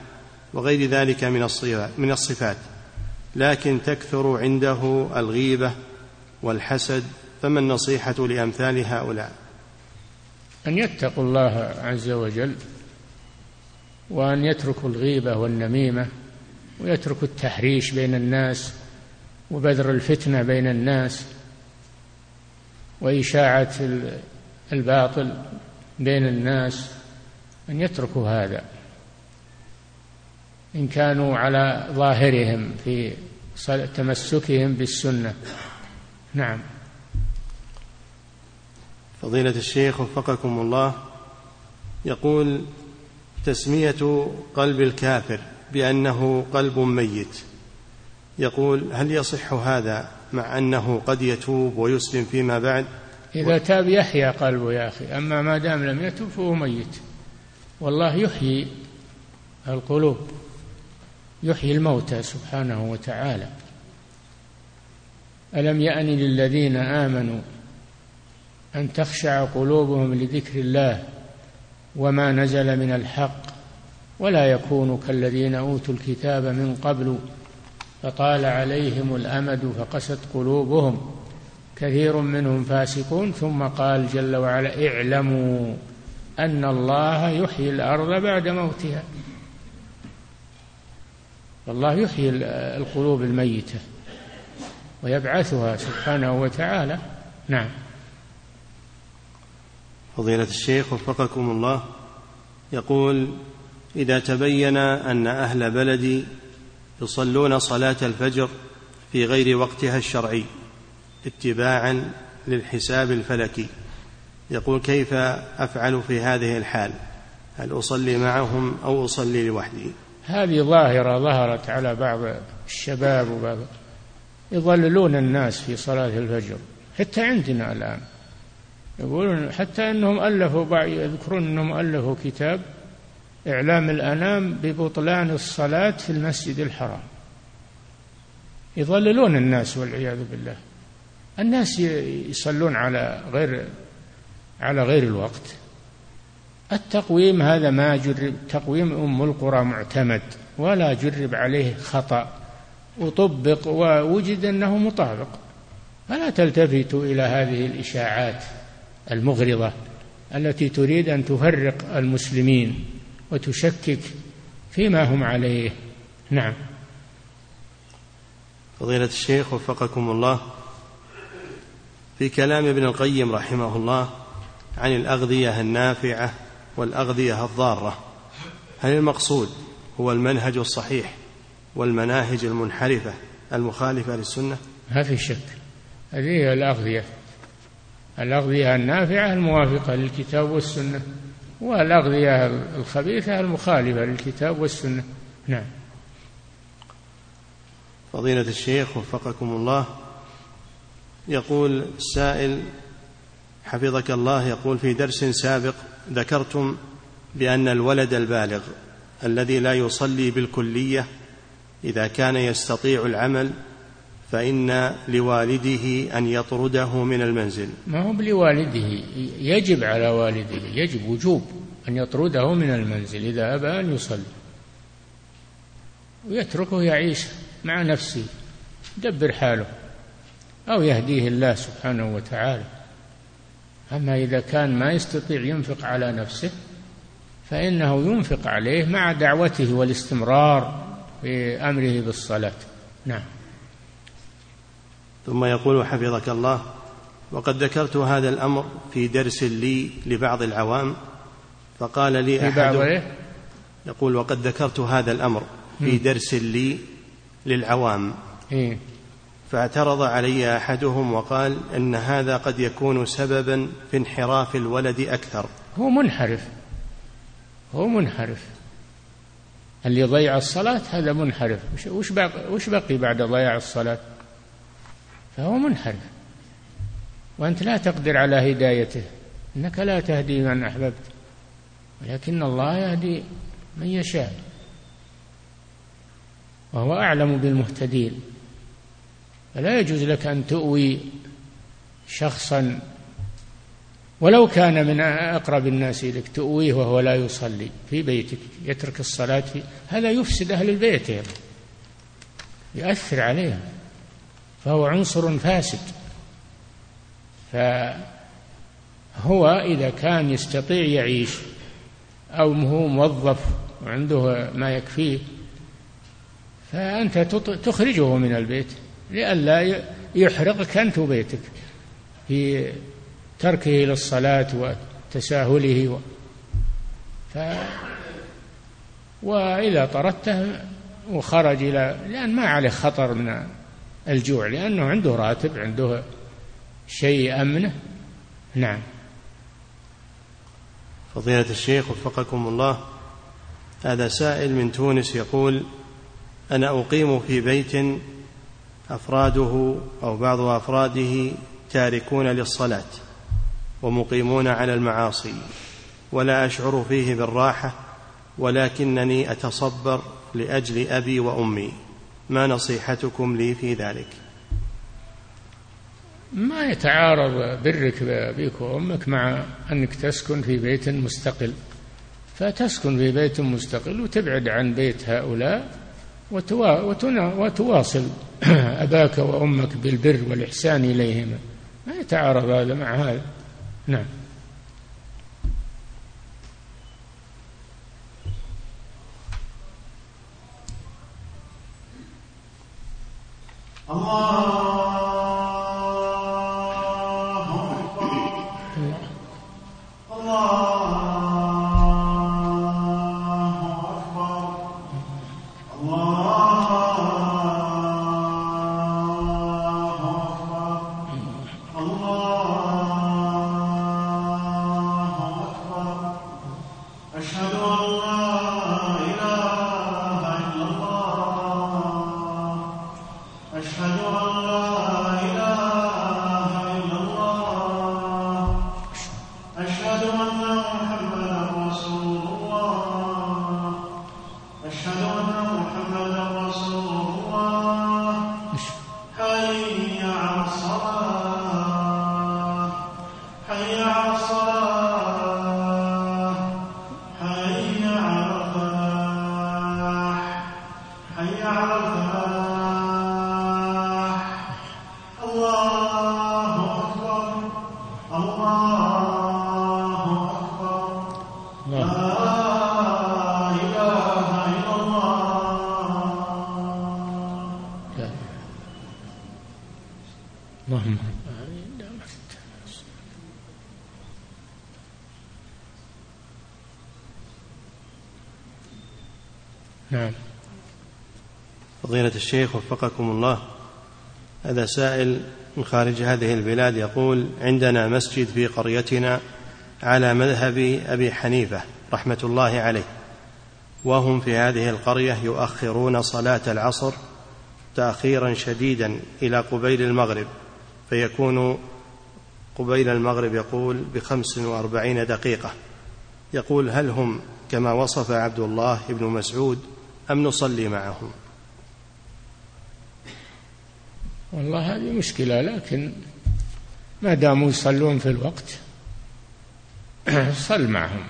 وغير ذلك من من الصفات. لكن تكثر عنده الغيبة والحسد فما النصيحة لأمثال هؤلاء؟ أن يتقوا الله عز وجل وأن يتركوا الغيبة والنميمة ويتركوا التحريش بين الناس وبذر الفتنة بين الناس وإشاعة الباطل بين الناس. أن يتركوا هذا. إن كانوا على ظاهرهم في تمسكهم بالسنة. نعم. فضيلة الشيخ وفقكم الله يقول تسمية قلب الكافر بأنه قلب ميت. يقول هل يصح هذا مع أنه قد يتوب ويسلم فيما بعد؟ إذا تاب يحيا قلبه يا أخي أما ما دام لم يتوب فهو ميت. والله يحيي القلوب. يحيي الموتى سبحانه وتعالى. ألم يأن للذين آمنوا أن تخشع قلوبهم لذكر الله وما نزل من الحق ولا يكونوا كالذين أوتوا الكتاب من قبل فطال عليهم الأمد فقست قلوبهم. كثير منهم فاسقون ثم قال جل وعلا اعلموا أن الله يحيي الأرض بعد موتها. الله يحيي القلوب الميتة ويبعثها سبحانه وتعالى. نعم. فضيلة الشيخ وفقكم الله يقول إذا تبين أن أهل بلدي يصلون صلاة الفجر في غير وقتها الشرعي اتباعا للحساب الفلكي يقول كيف أفعل في هذه الحال؟ هل أصلي معهم أو أصلي لوحدي؟ هذه ظاهرة ظهرت على بعض الشباب وبعض. يضللون الناس في صلاة الفجر. حتى عندنا الآن. يقولون حتى إنهم ألفوا يذكرون إنهم ألفوا كتاب إعلام الأنام ببطلان الصلاة في المسجد الحرام. يضللون الناس والعياذ بالله. الناس يصلون على غير على غير الوقت. التقويم هذا ما جرب تقويم أم القرى معتمد ولا جرب عليه خطأ. وطبق ووجد أنه مطابق. فلا تلتفتوا إلى هذه الإشاعات المغرضة التي تريد أن تفرق المسلمين وتشكك فيما هم عليه. نعم. فضيلة الشيخ وفقكم الله في كلام ابن القيم رحمه الله عن الأغذية النافعة والأغذية الضارة. هل المقصود هو المنهج الصحيح والمناهج المنحرفة المخالفة للسنة؟ ما في شك. هذه هي الأغذية. الأغذية النافعة الموافقة للكتاب والسنة والأغذية الخبيثة المخالفة للكتاب والسنة. نعم. فضيلة الشيخ وفقكم الله يقول السائل حفظك الله يقول في درس سابق ذكرتم بأن الولد البالغ الذي لا يصلي بالكلية إذا كان يستطيع العمل فإن لوالده أن يطرده من المنزل. ما هو لوالده يجب على والده يجب وجوب أن يطرده من المنزل إذا أبى أن يصلي. ويتركه يعيش مع نفسه يدبر حاله أو يهديه الله سبحانه وتعالى. أما إذا كان ما يستطيع ينفق على نفسه فإنه ينفق عليه مع دعوته والاستمرار في أمره بالصلاة. نعم. ثم يقول حفظك الله وقد ذكرت هذا الأمر في درس لي لبعض العوام فقال لي أحد إيه؟ يقول وقد ذكرت هذا الأمر في درس لي للعوام. إيه. فاعترض علي أحدهم وقال إن هذا قد يكون سببا في انحراف الولد أكثر. هو منحرف. هو منحرف. اللي ضيع الصلاة؟ هذا منحرف. وش بقي, وش بقي بعد ضياع الصلاة؟ فهو منحرف. وأنت لا تقدر على هدايته. إنك لا تهدي من أحببت. ولكن الله يهدي من يشاء. وهو أعلم بالمهتدين. فلا يجوز لك أن تؤوي شخصا ولو كان من أقرب الناس إليك تؤويه وهو لا يصلي في بيتك يترك الصلاة في هذا يفسد أهل البيت يعني. يؤثر عليهم فهو عنصر فاسد فهو إذا كان يستطيع يعيش أو هو موظف وعنده ما يكفيه فأنت تخرجه من البيت لئلا يحرقك أنت وبيتك في تركه للصلاة وتساهله و ف وإذا طردته وخرج إلى لأن ما عليه خطر من الجوع لأنه عنده راتب عنده شيء أمنه. نعم. فضيلة الشيخ وفقكم الله هذا سائل من تونس يقول أنا أقيم في بيت أفراده أو بعض أفراده تاركون للصلاة ومقيمون على المعاصي ولا أشعر فيه بالراحة ولكنني أتصبر لأجل أبي وأمي. ما نصيحتكم لي في ذلك؟ ما يتعارض برك بأبيك وأمك مع أنك تسكن في بيت مستقل. فتسكن في بيت مستقل وتبعد عن بيت هؤلاء وتواصل أباك وأمك بالبر والإحسان إليهما. ما يتعارض هذا مع هذا. نعم. الله الشيخ وفقكم الله. هذا سائل من خارج هذه البلاد يقول عندنا مسجد في قريتنا على مذهب أبي حنيفة رحمة الله عليه وهم في هذه القرية يؤخرون صلاة العصر تأخيرا شديدا إلى قبيل المغرب فيكون قبيل المغرب يقول بخمس وأربعين دقيقة. يقول هل هم كما وصف عبد الله بن مسعود أم نصلي معهم والله هذه مشكلة لكن ما داموا يصلون في الوقت صل معهم.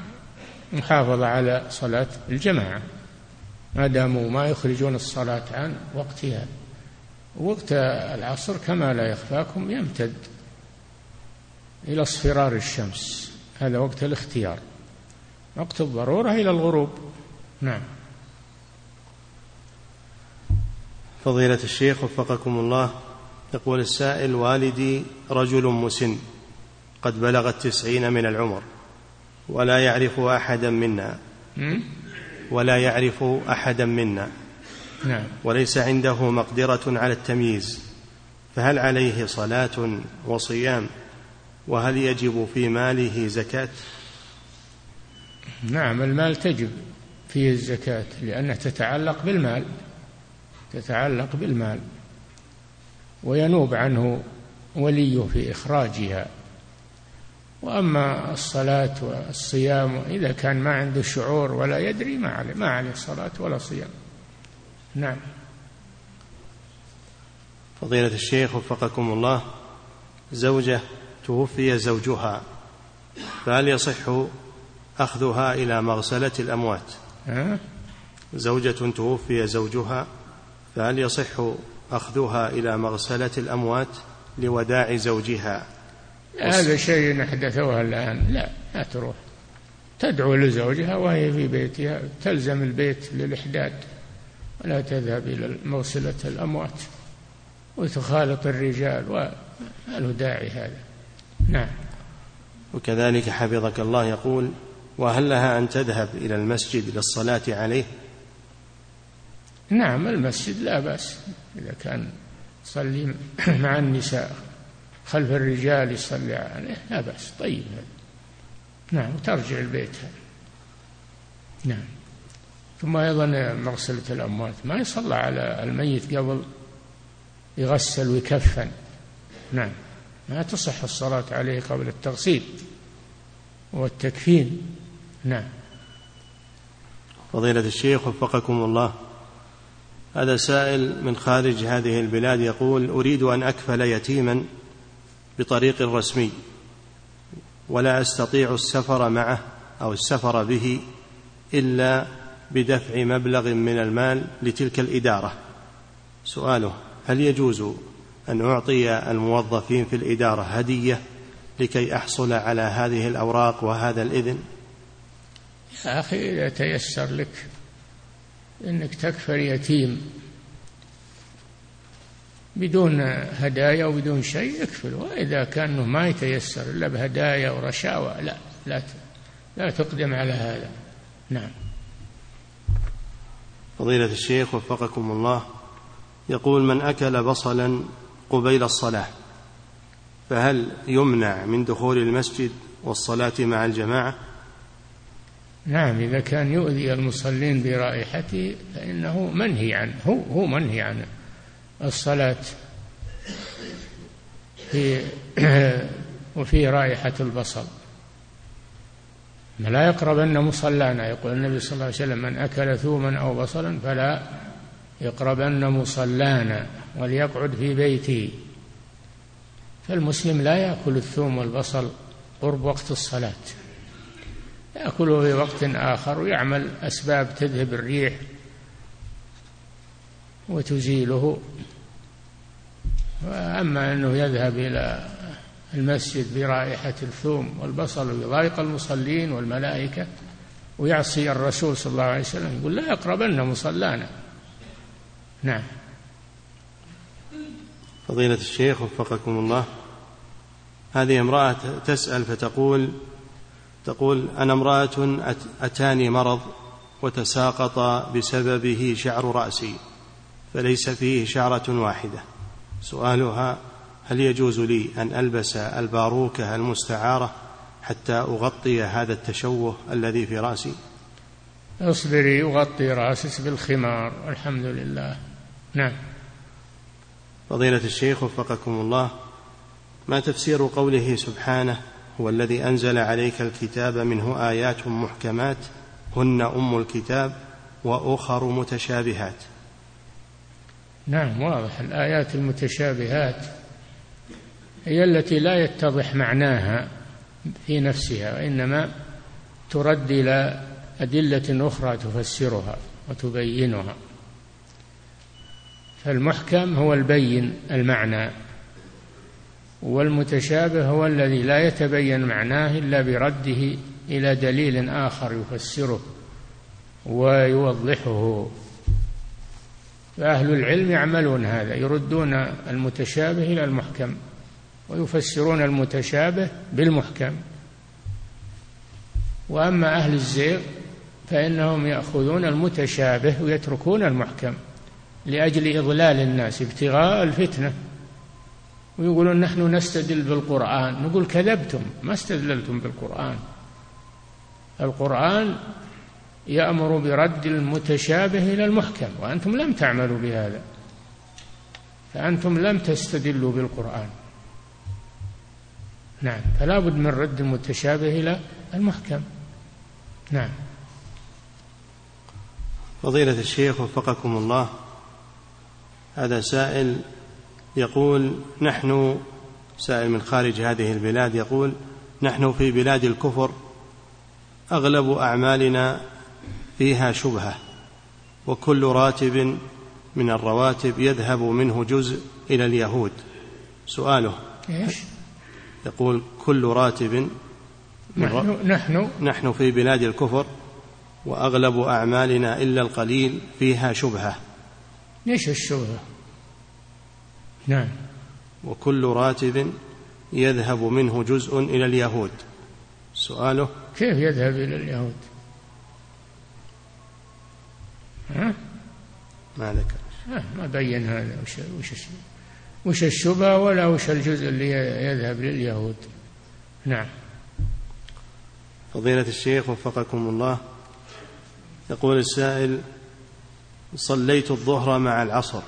محافظة على صلاة الجماعة. ما داموا ما يخرجون الصلاة عن وقتها. وقت العصر كما لا يخفاكم يمتد إلى اصفرار الشمس. هذا وقت الاختيار. وقت الضرورة إلى الغروب. نعم. فضيلة الشيخ وفقكم الله. يقول السائل والدي رجل مسن قد بلغ التسعين من العمر ولا يعرف أحدا منا. ولا يعرف أحدا منا. نعم. وليس عنده مقدرة على التمييز. فهل عليه صلاة وصيام؟ وهل يجب في ماله زكاة؟ نعم المال تجب فيه الزكاة لأنها تتعلق بالمال تتعلق بالمال. وينوب عنه وليه في إخراجها. وأما الصلاة والصيام إذا كان ما عنده شعور ولا يدري ما عليه ما عليه صلاة ولا صيام. نعم. فضيلة الشيخ وفقكم الله زوجة توفي زوجها فهل يصح أخذها إلى مغسلة الأموات؟ زوجة توفي زوجها فهل يصح أخذها إلى مغسلة الأموات لوداع زوجها. هذا شيء أحدثوها الآن. لا لا تروح. تدعو لزوجها وهي في بيتها. تلزم البيت للإحداد. ولا تذهب إلى موصلة الأموات. وتخالط الرجال وما داعي هذا. نعم. وكذلك حفظك الله يقول وهل لها أن تذهب إلى المسجد للصلاة عليه نعم المسجد لا بأس. إذا كان يصلي مع النساء خلف الرجال يصلي عليه لا بأس. طيب. هذا نعم وترجع البيت. نعم. ثم أيضا مغسلة الأموات. ما يصلى على الميت قبل يغسل ويكفن. نعم. ما تصح الصلاة عليه قبل التغسيل والتكفين. نعم. فضيلة الشيخ وفقكم الله. هذا سائل من خارج هذه البلاد يقول أريد أن أكفل يتيما بطريق رسمي ولا أستطيع السفر معه أو السفر به إلا بدفع مبلغ من المال لتلك الإدارة. سؤاله هل يجوز أن أعطي الموظفين في الإدارة هدية لكي أحصل على هذه الأوراق وهذا الإذن؟ يا أخي إذا تيسر لك أنك تكفر يتيم. بدون هدايا وبدون شيء اكفل وإذا كان ما يتيسر إلا بهدايا ورشاوى لا لا لا تقدم على هذا. نعم. فضيلة الشيخ وفقكم الله يقول من أكل بصلا قبيل الصلاة فهل يمنع من دخول المسجد والصلاة مع الجماعة نعم إذا كان يؤذي المصلين برائحته فإنه منهي عنه هو, هو منهي عنه. الصلاة في وفي رائحة البصل. لا يقربن مصلانا يقول النبي صلى الله عليه وسلم من أكل ثوما أو بصلا فلا يقربن مصلانا وليقعد في بيته. فالمسلم لا يأكل الثوم والبصل قرب وقت الصلاة. يأكله في وقت آخر ويعمل أسباب تذهب الريح وتزيله. وأما أنه يذهب إلى المسجد برائحة الثوم والبصل ويضايق المصلين والملائكة ويعصي الرسول صلى الله عليه وسلم يقول لا يقربن مصلانا. نعم. فضيلة الشيخ وفقكم الله هذه امرأة تسأل فتقول تقول أنا امرأة أتاني مرض وتساقط بسببه شعر رأسي فليس فيه شعرة واحدة. سؤالها هل يجوز لي أن ألبس الباروكة المستعارة حتى أغطي هذا التشوه الذي في رأسي؟ اصبري يغطي رأسك بالخمار الحمد لله. نعم. فضيلة الشيخ وفقكم الله ما تفسير قوله سبحانه هو الذي أنزل عليك الكتاب منه آيات محكمات هن أم الكتاب وأخر متشابهات. نعم واضح. الآيات المتشابهات هي التي لا يتضح معناها في نفسها وإنما ترد إلى أدلة أخرى تفسرها وتبينها. فالمحكم هو البين المعنى. والمتشابه هو الذي لا يتبين معناه إلا برده إلى دليل آخر يفسره ويوضحه. فأهل العلم يعملون هذا يردون المتشابه إلى المحكم ويفسرون المتشابه بالمحكم. وأما أهل الزيغ فإنهم يأخذون المتشابه ويتركون المحكم لأجل إضلال الناس ابتغاء الفتنة. ويقولون نحن نستدل بالقرآن. نقول كذبتم ما استدللتم بالقرآن. القرآن يأمر برد المتشابه إلى المحكم وأنتم لم تعملوا بهذا. فأنتم لم تستدلوا بالقرآن. نعم فلا بد من رد المتشابه إلى المحكم. نعم. فضيلة الشيخ وفقكم الله هذا سائل يقول نحن سائل من خارج هذه البلاد يقول نحن في بلاد الكفر أغلب أعمالنا فيها شبهة وكل راتب من الرواتب يذهب منه جزء إلى اليهود. سؤاله إيش؟ يقول كل راتب نحن نحن. نحن في بلاد الكفر وأغلب أعمالنا إلا القليل فيها شبهة. إيش الشبهة؟ نعم. وكل راتب يذهب منه جزء إلى اليهود. سؤاله؟ كيف يذهب إلى اليهود؟ ها؟ ما ذكر. ما بين هذا. وش وش وش الشبهة ولا وش الجزء اللي يذهب لليهود؟ نعم. فضيلة الشيخ وفقكم الله يقول السائل صليت الظهر مع العصر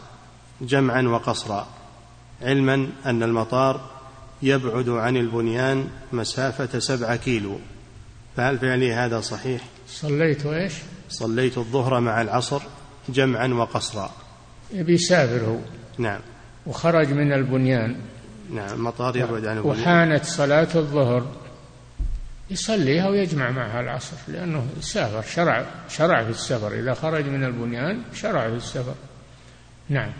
جمعا وقصرا. علما أن المطار يبعد عن البنيان مسافة سبعة كيلو. فهل فعلي هذا صحيح؟ صليت إيش؟ صليت الظهر مع العصر جمعا وقصرا. يبي يسافر هو. نعم. وخرج من البنيان. نعم المطار يبعد عن البنيان. وحانت صلاة الظهر. يصليها ويجمع معها العصر لأنه سافر شرع شرع في السفر. إذا خرج من البنيان شرع في السفر. نعم.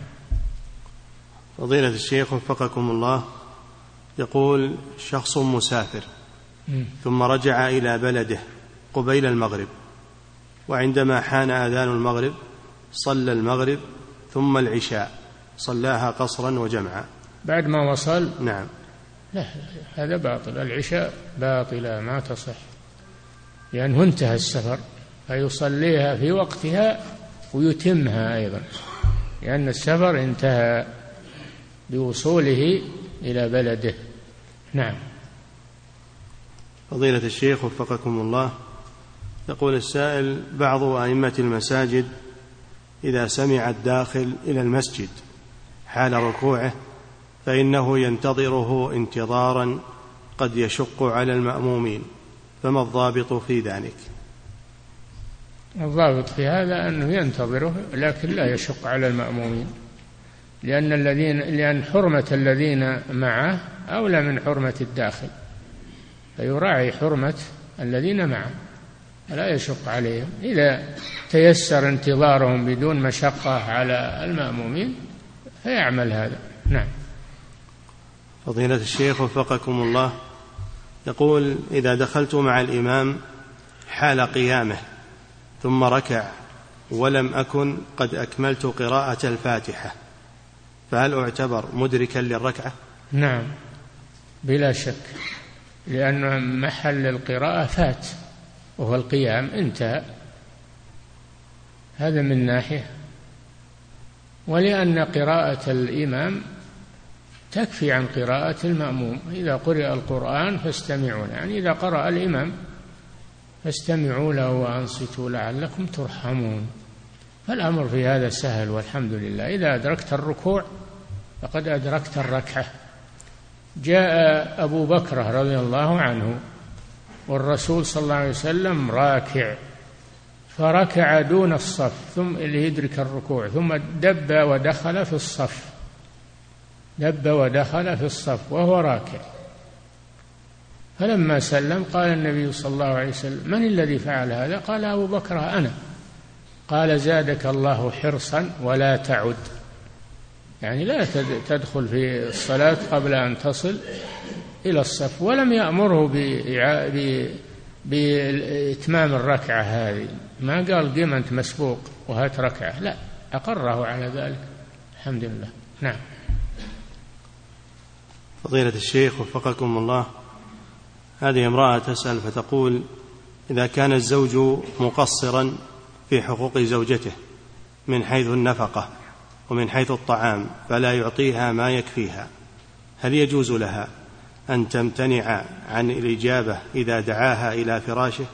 فضيلة الشيخ وفقكم الله يقول شخص مسافر ثم رجع إلى بلده قبيل المغرب وعندما حان آذان المغرب صلى المغرب ثم العشاء صلاها قصرا وجمعا. بعد ما وصل؟ نعم. لا هذا باطل العشاء باطلة ما تصح. لأنه انتهى السفر فيصليها في وقتها ويتمها أيضا لأن السفر انتهى بوصوله إلى بلده. نعم. فضيلة الشيخ وفقكم الله يقول السائل بعض أئمة المساجد إذا سمع الداخل إلى المسجد حال ركوعه فإنه ينتظره انتظارا قد يشق على المأمومين. فما الضابط في ذلك؟ الضابط في هذا أنه ينتظره لكن لا يشق على المأمومين. لأن الذين لأن حرمة الذين معه أولى من حرمة الداخل. فيراعي حرمة الذين معه لا يشق عليهم. إذا تيسر انتظارهم بدون مشقة على المأمومين فيعمل هذا. نعم. فضيلة الشيخ وفقكم الله يقول إذا دخلت مع الإمام حال قيامه ثم ركع ولم أكن قد أكملت قراءة الفاتحة. فهل أعتبر مدركا للركعة؟ نعم بلا شك لأن محل القراءة فات وهو القيام انتهى. هذا من ناحية. ولأن قراءة الإمام تكفي عن قراءة المأموم. إذا قرئ القرآن فاستمعوا يعني إذا قرأ الإمام فاستمعوا له وأنصتوا لعلكم ترحمون. فالأمر في هذا سهل والحمد لله. إذا أدركت الركوع فقد أدركت الركعة. جاء أبو بكر رضي الله عنه والرسول صلى الله عليه وسلم راكع فركع دون الصف ثم ليدرك الركوع ثم دب ودخل في الصف. دب ودخل في الصف وهو راكع. فلما سلم قال النبي صلى الله عليه وسلم من الذي فعل هذا؟ قال أبو بكر أنا. قال زادك الله حرصا ولا تعد. يعني لا تدخل في الصلاة قبل أن تصل إلى الصف ولم يأمره بإتمام الركعة هذه. ما قال قم أنت مسبوق وهات ركعة. لا أقره على ذلك. الحمد لله. نعم. فضيلة الشيخ وفقكم الله. هذه امرأة تسأل فتقول إذا كان الزوج مقصرا في حقوق زوجته من حيث النفقة ومن حيث الطعام فلا يعطيها ما يكفيها. هل يجوز لها أن تمتنع عن الإجابة إذا دعاها إلى فراشه؟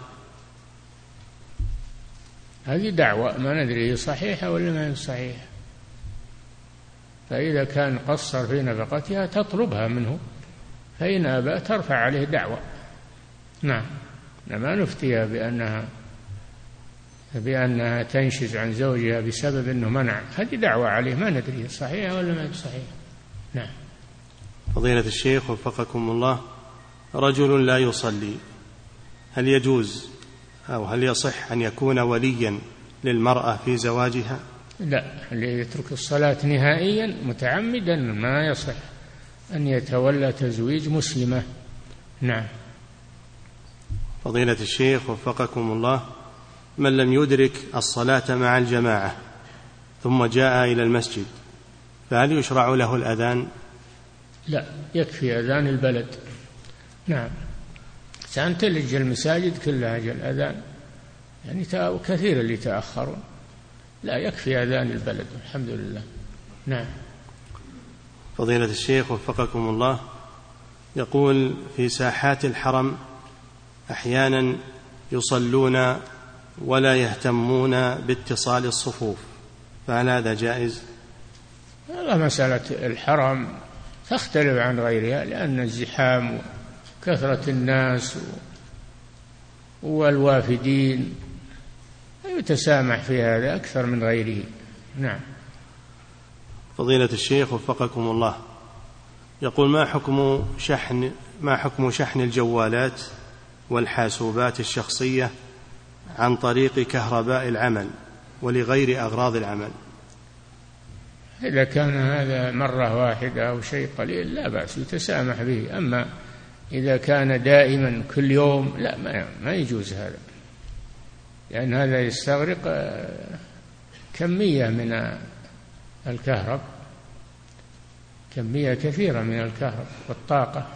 هذه دعوة ما ندري هي صحيحة ولا ما هي صحيحة. فإذا كان قصر في نفقتها تطلبها منه فإن أبى ترفع عليه دعوة. نعم. ما نفتيها بأنها بأنها تنشز عن زوجها بسبب أنه منع. هذه دعوة عليه ما ندري صحيحة ولا ما صحيحة. نعم. فضيلة الشيخ وفقكم الله رجل لا يصلي هل يجوز أو هل يصح أن يكون وليا للمرأة في زواجها؟ لا اللي يترك الصلاة نهائيا؟ متعمدا ما يصح أن يتولى تزويج مسلمة. نعم. فضيلة الشيخ وفقكم الله من لم يدرك الصلاة مع الجماعة ثم جاء إلى المسجد فهل يشرع له الأذان؟ لا يكفي أذان البلد. نعم. كان تلج المساجد كلها أجل أذان. يعني كثير اللي تأخرون لا يكفي أذان البلد الحمد لله. نعم. فضيلة الشيخ وفقكم الله يقول في ساحات الحرم أحيانا يصلون ولا يهتمون باتصال الصفوف فهل هذا جائز؟ هذا مسألة الحرم تختلف عن غيرها لأن الزحام كثرة الناس والوافدين يتسامح في هذا أكثر من غيره نعم فضيلة الشيخ وفقكم الله يقول ما حكم شحن ما حكم شحن الجوالات والحاسوبات الشخصية عن طريق كهرباء العمل ولغير أغراض العمل. إذا كان هذا مرة واحدة أو شيء قليل لا بأس يتسامح به. أما إذا كان دائما كل يوم لا ما, ما يجوز هذا. لأن هذا يستغرق آه، كمية من الكهرب كمية كثيرة من الكهرب والطاقة.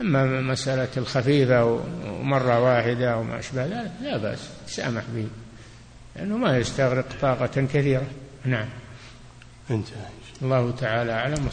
أما مسألة الخفيفة ومرة واحدة وما أشبه ذلك لا بأس سامح به لأنه ما يستغرق طاقة كثيرة. نعم. انتهى. الله تعالى أعلم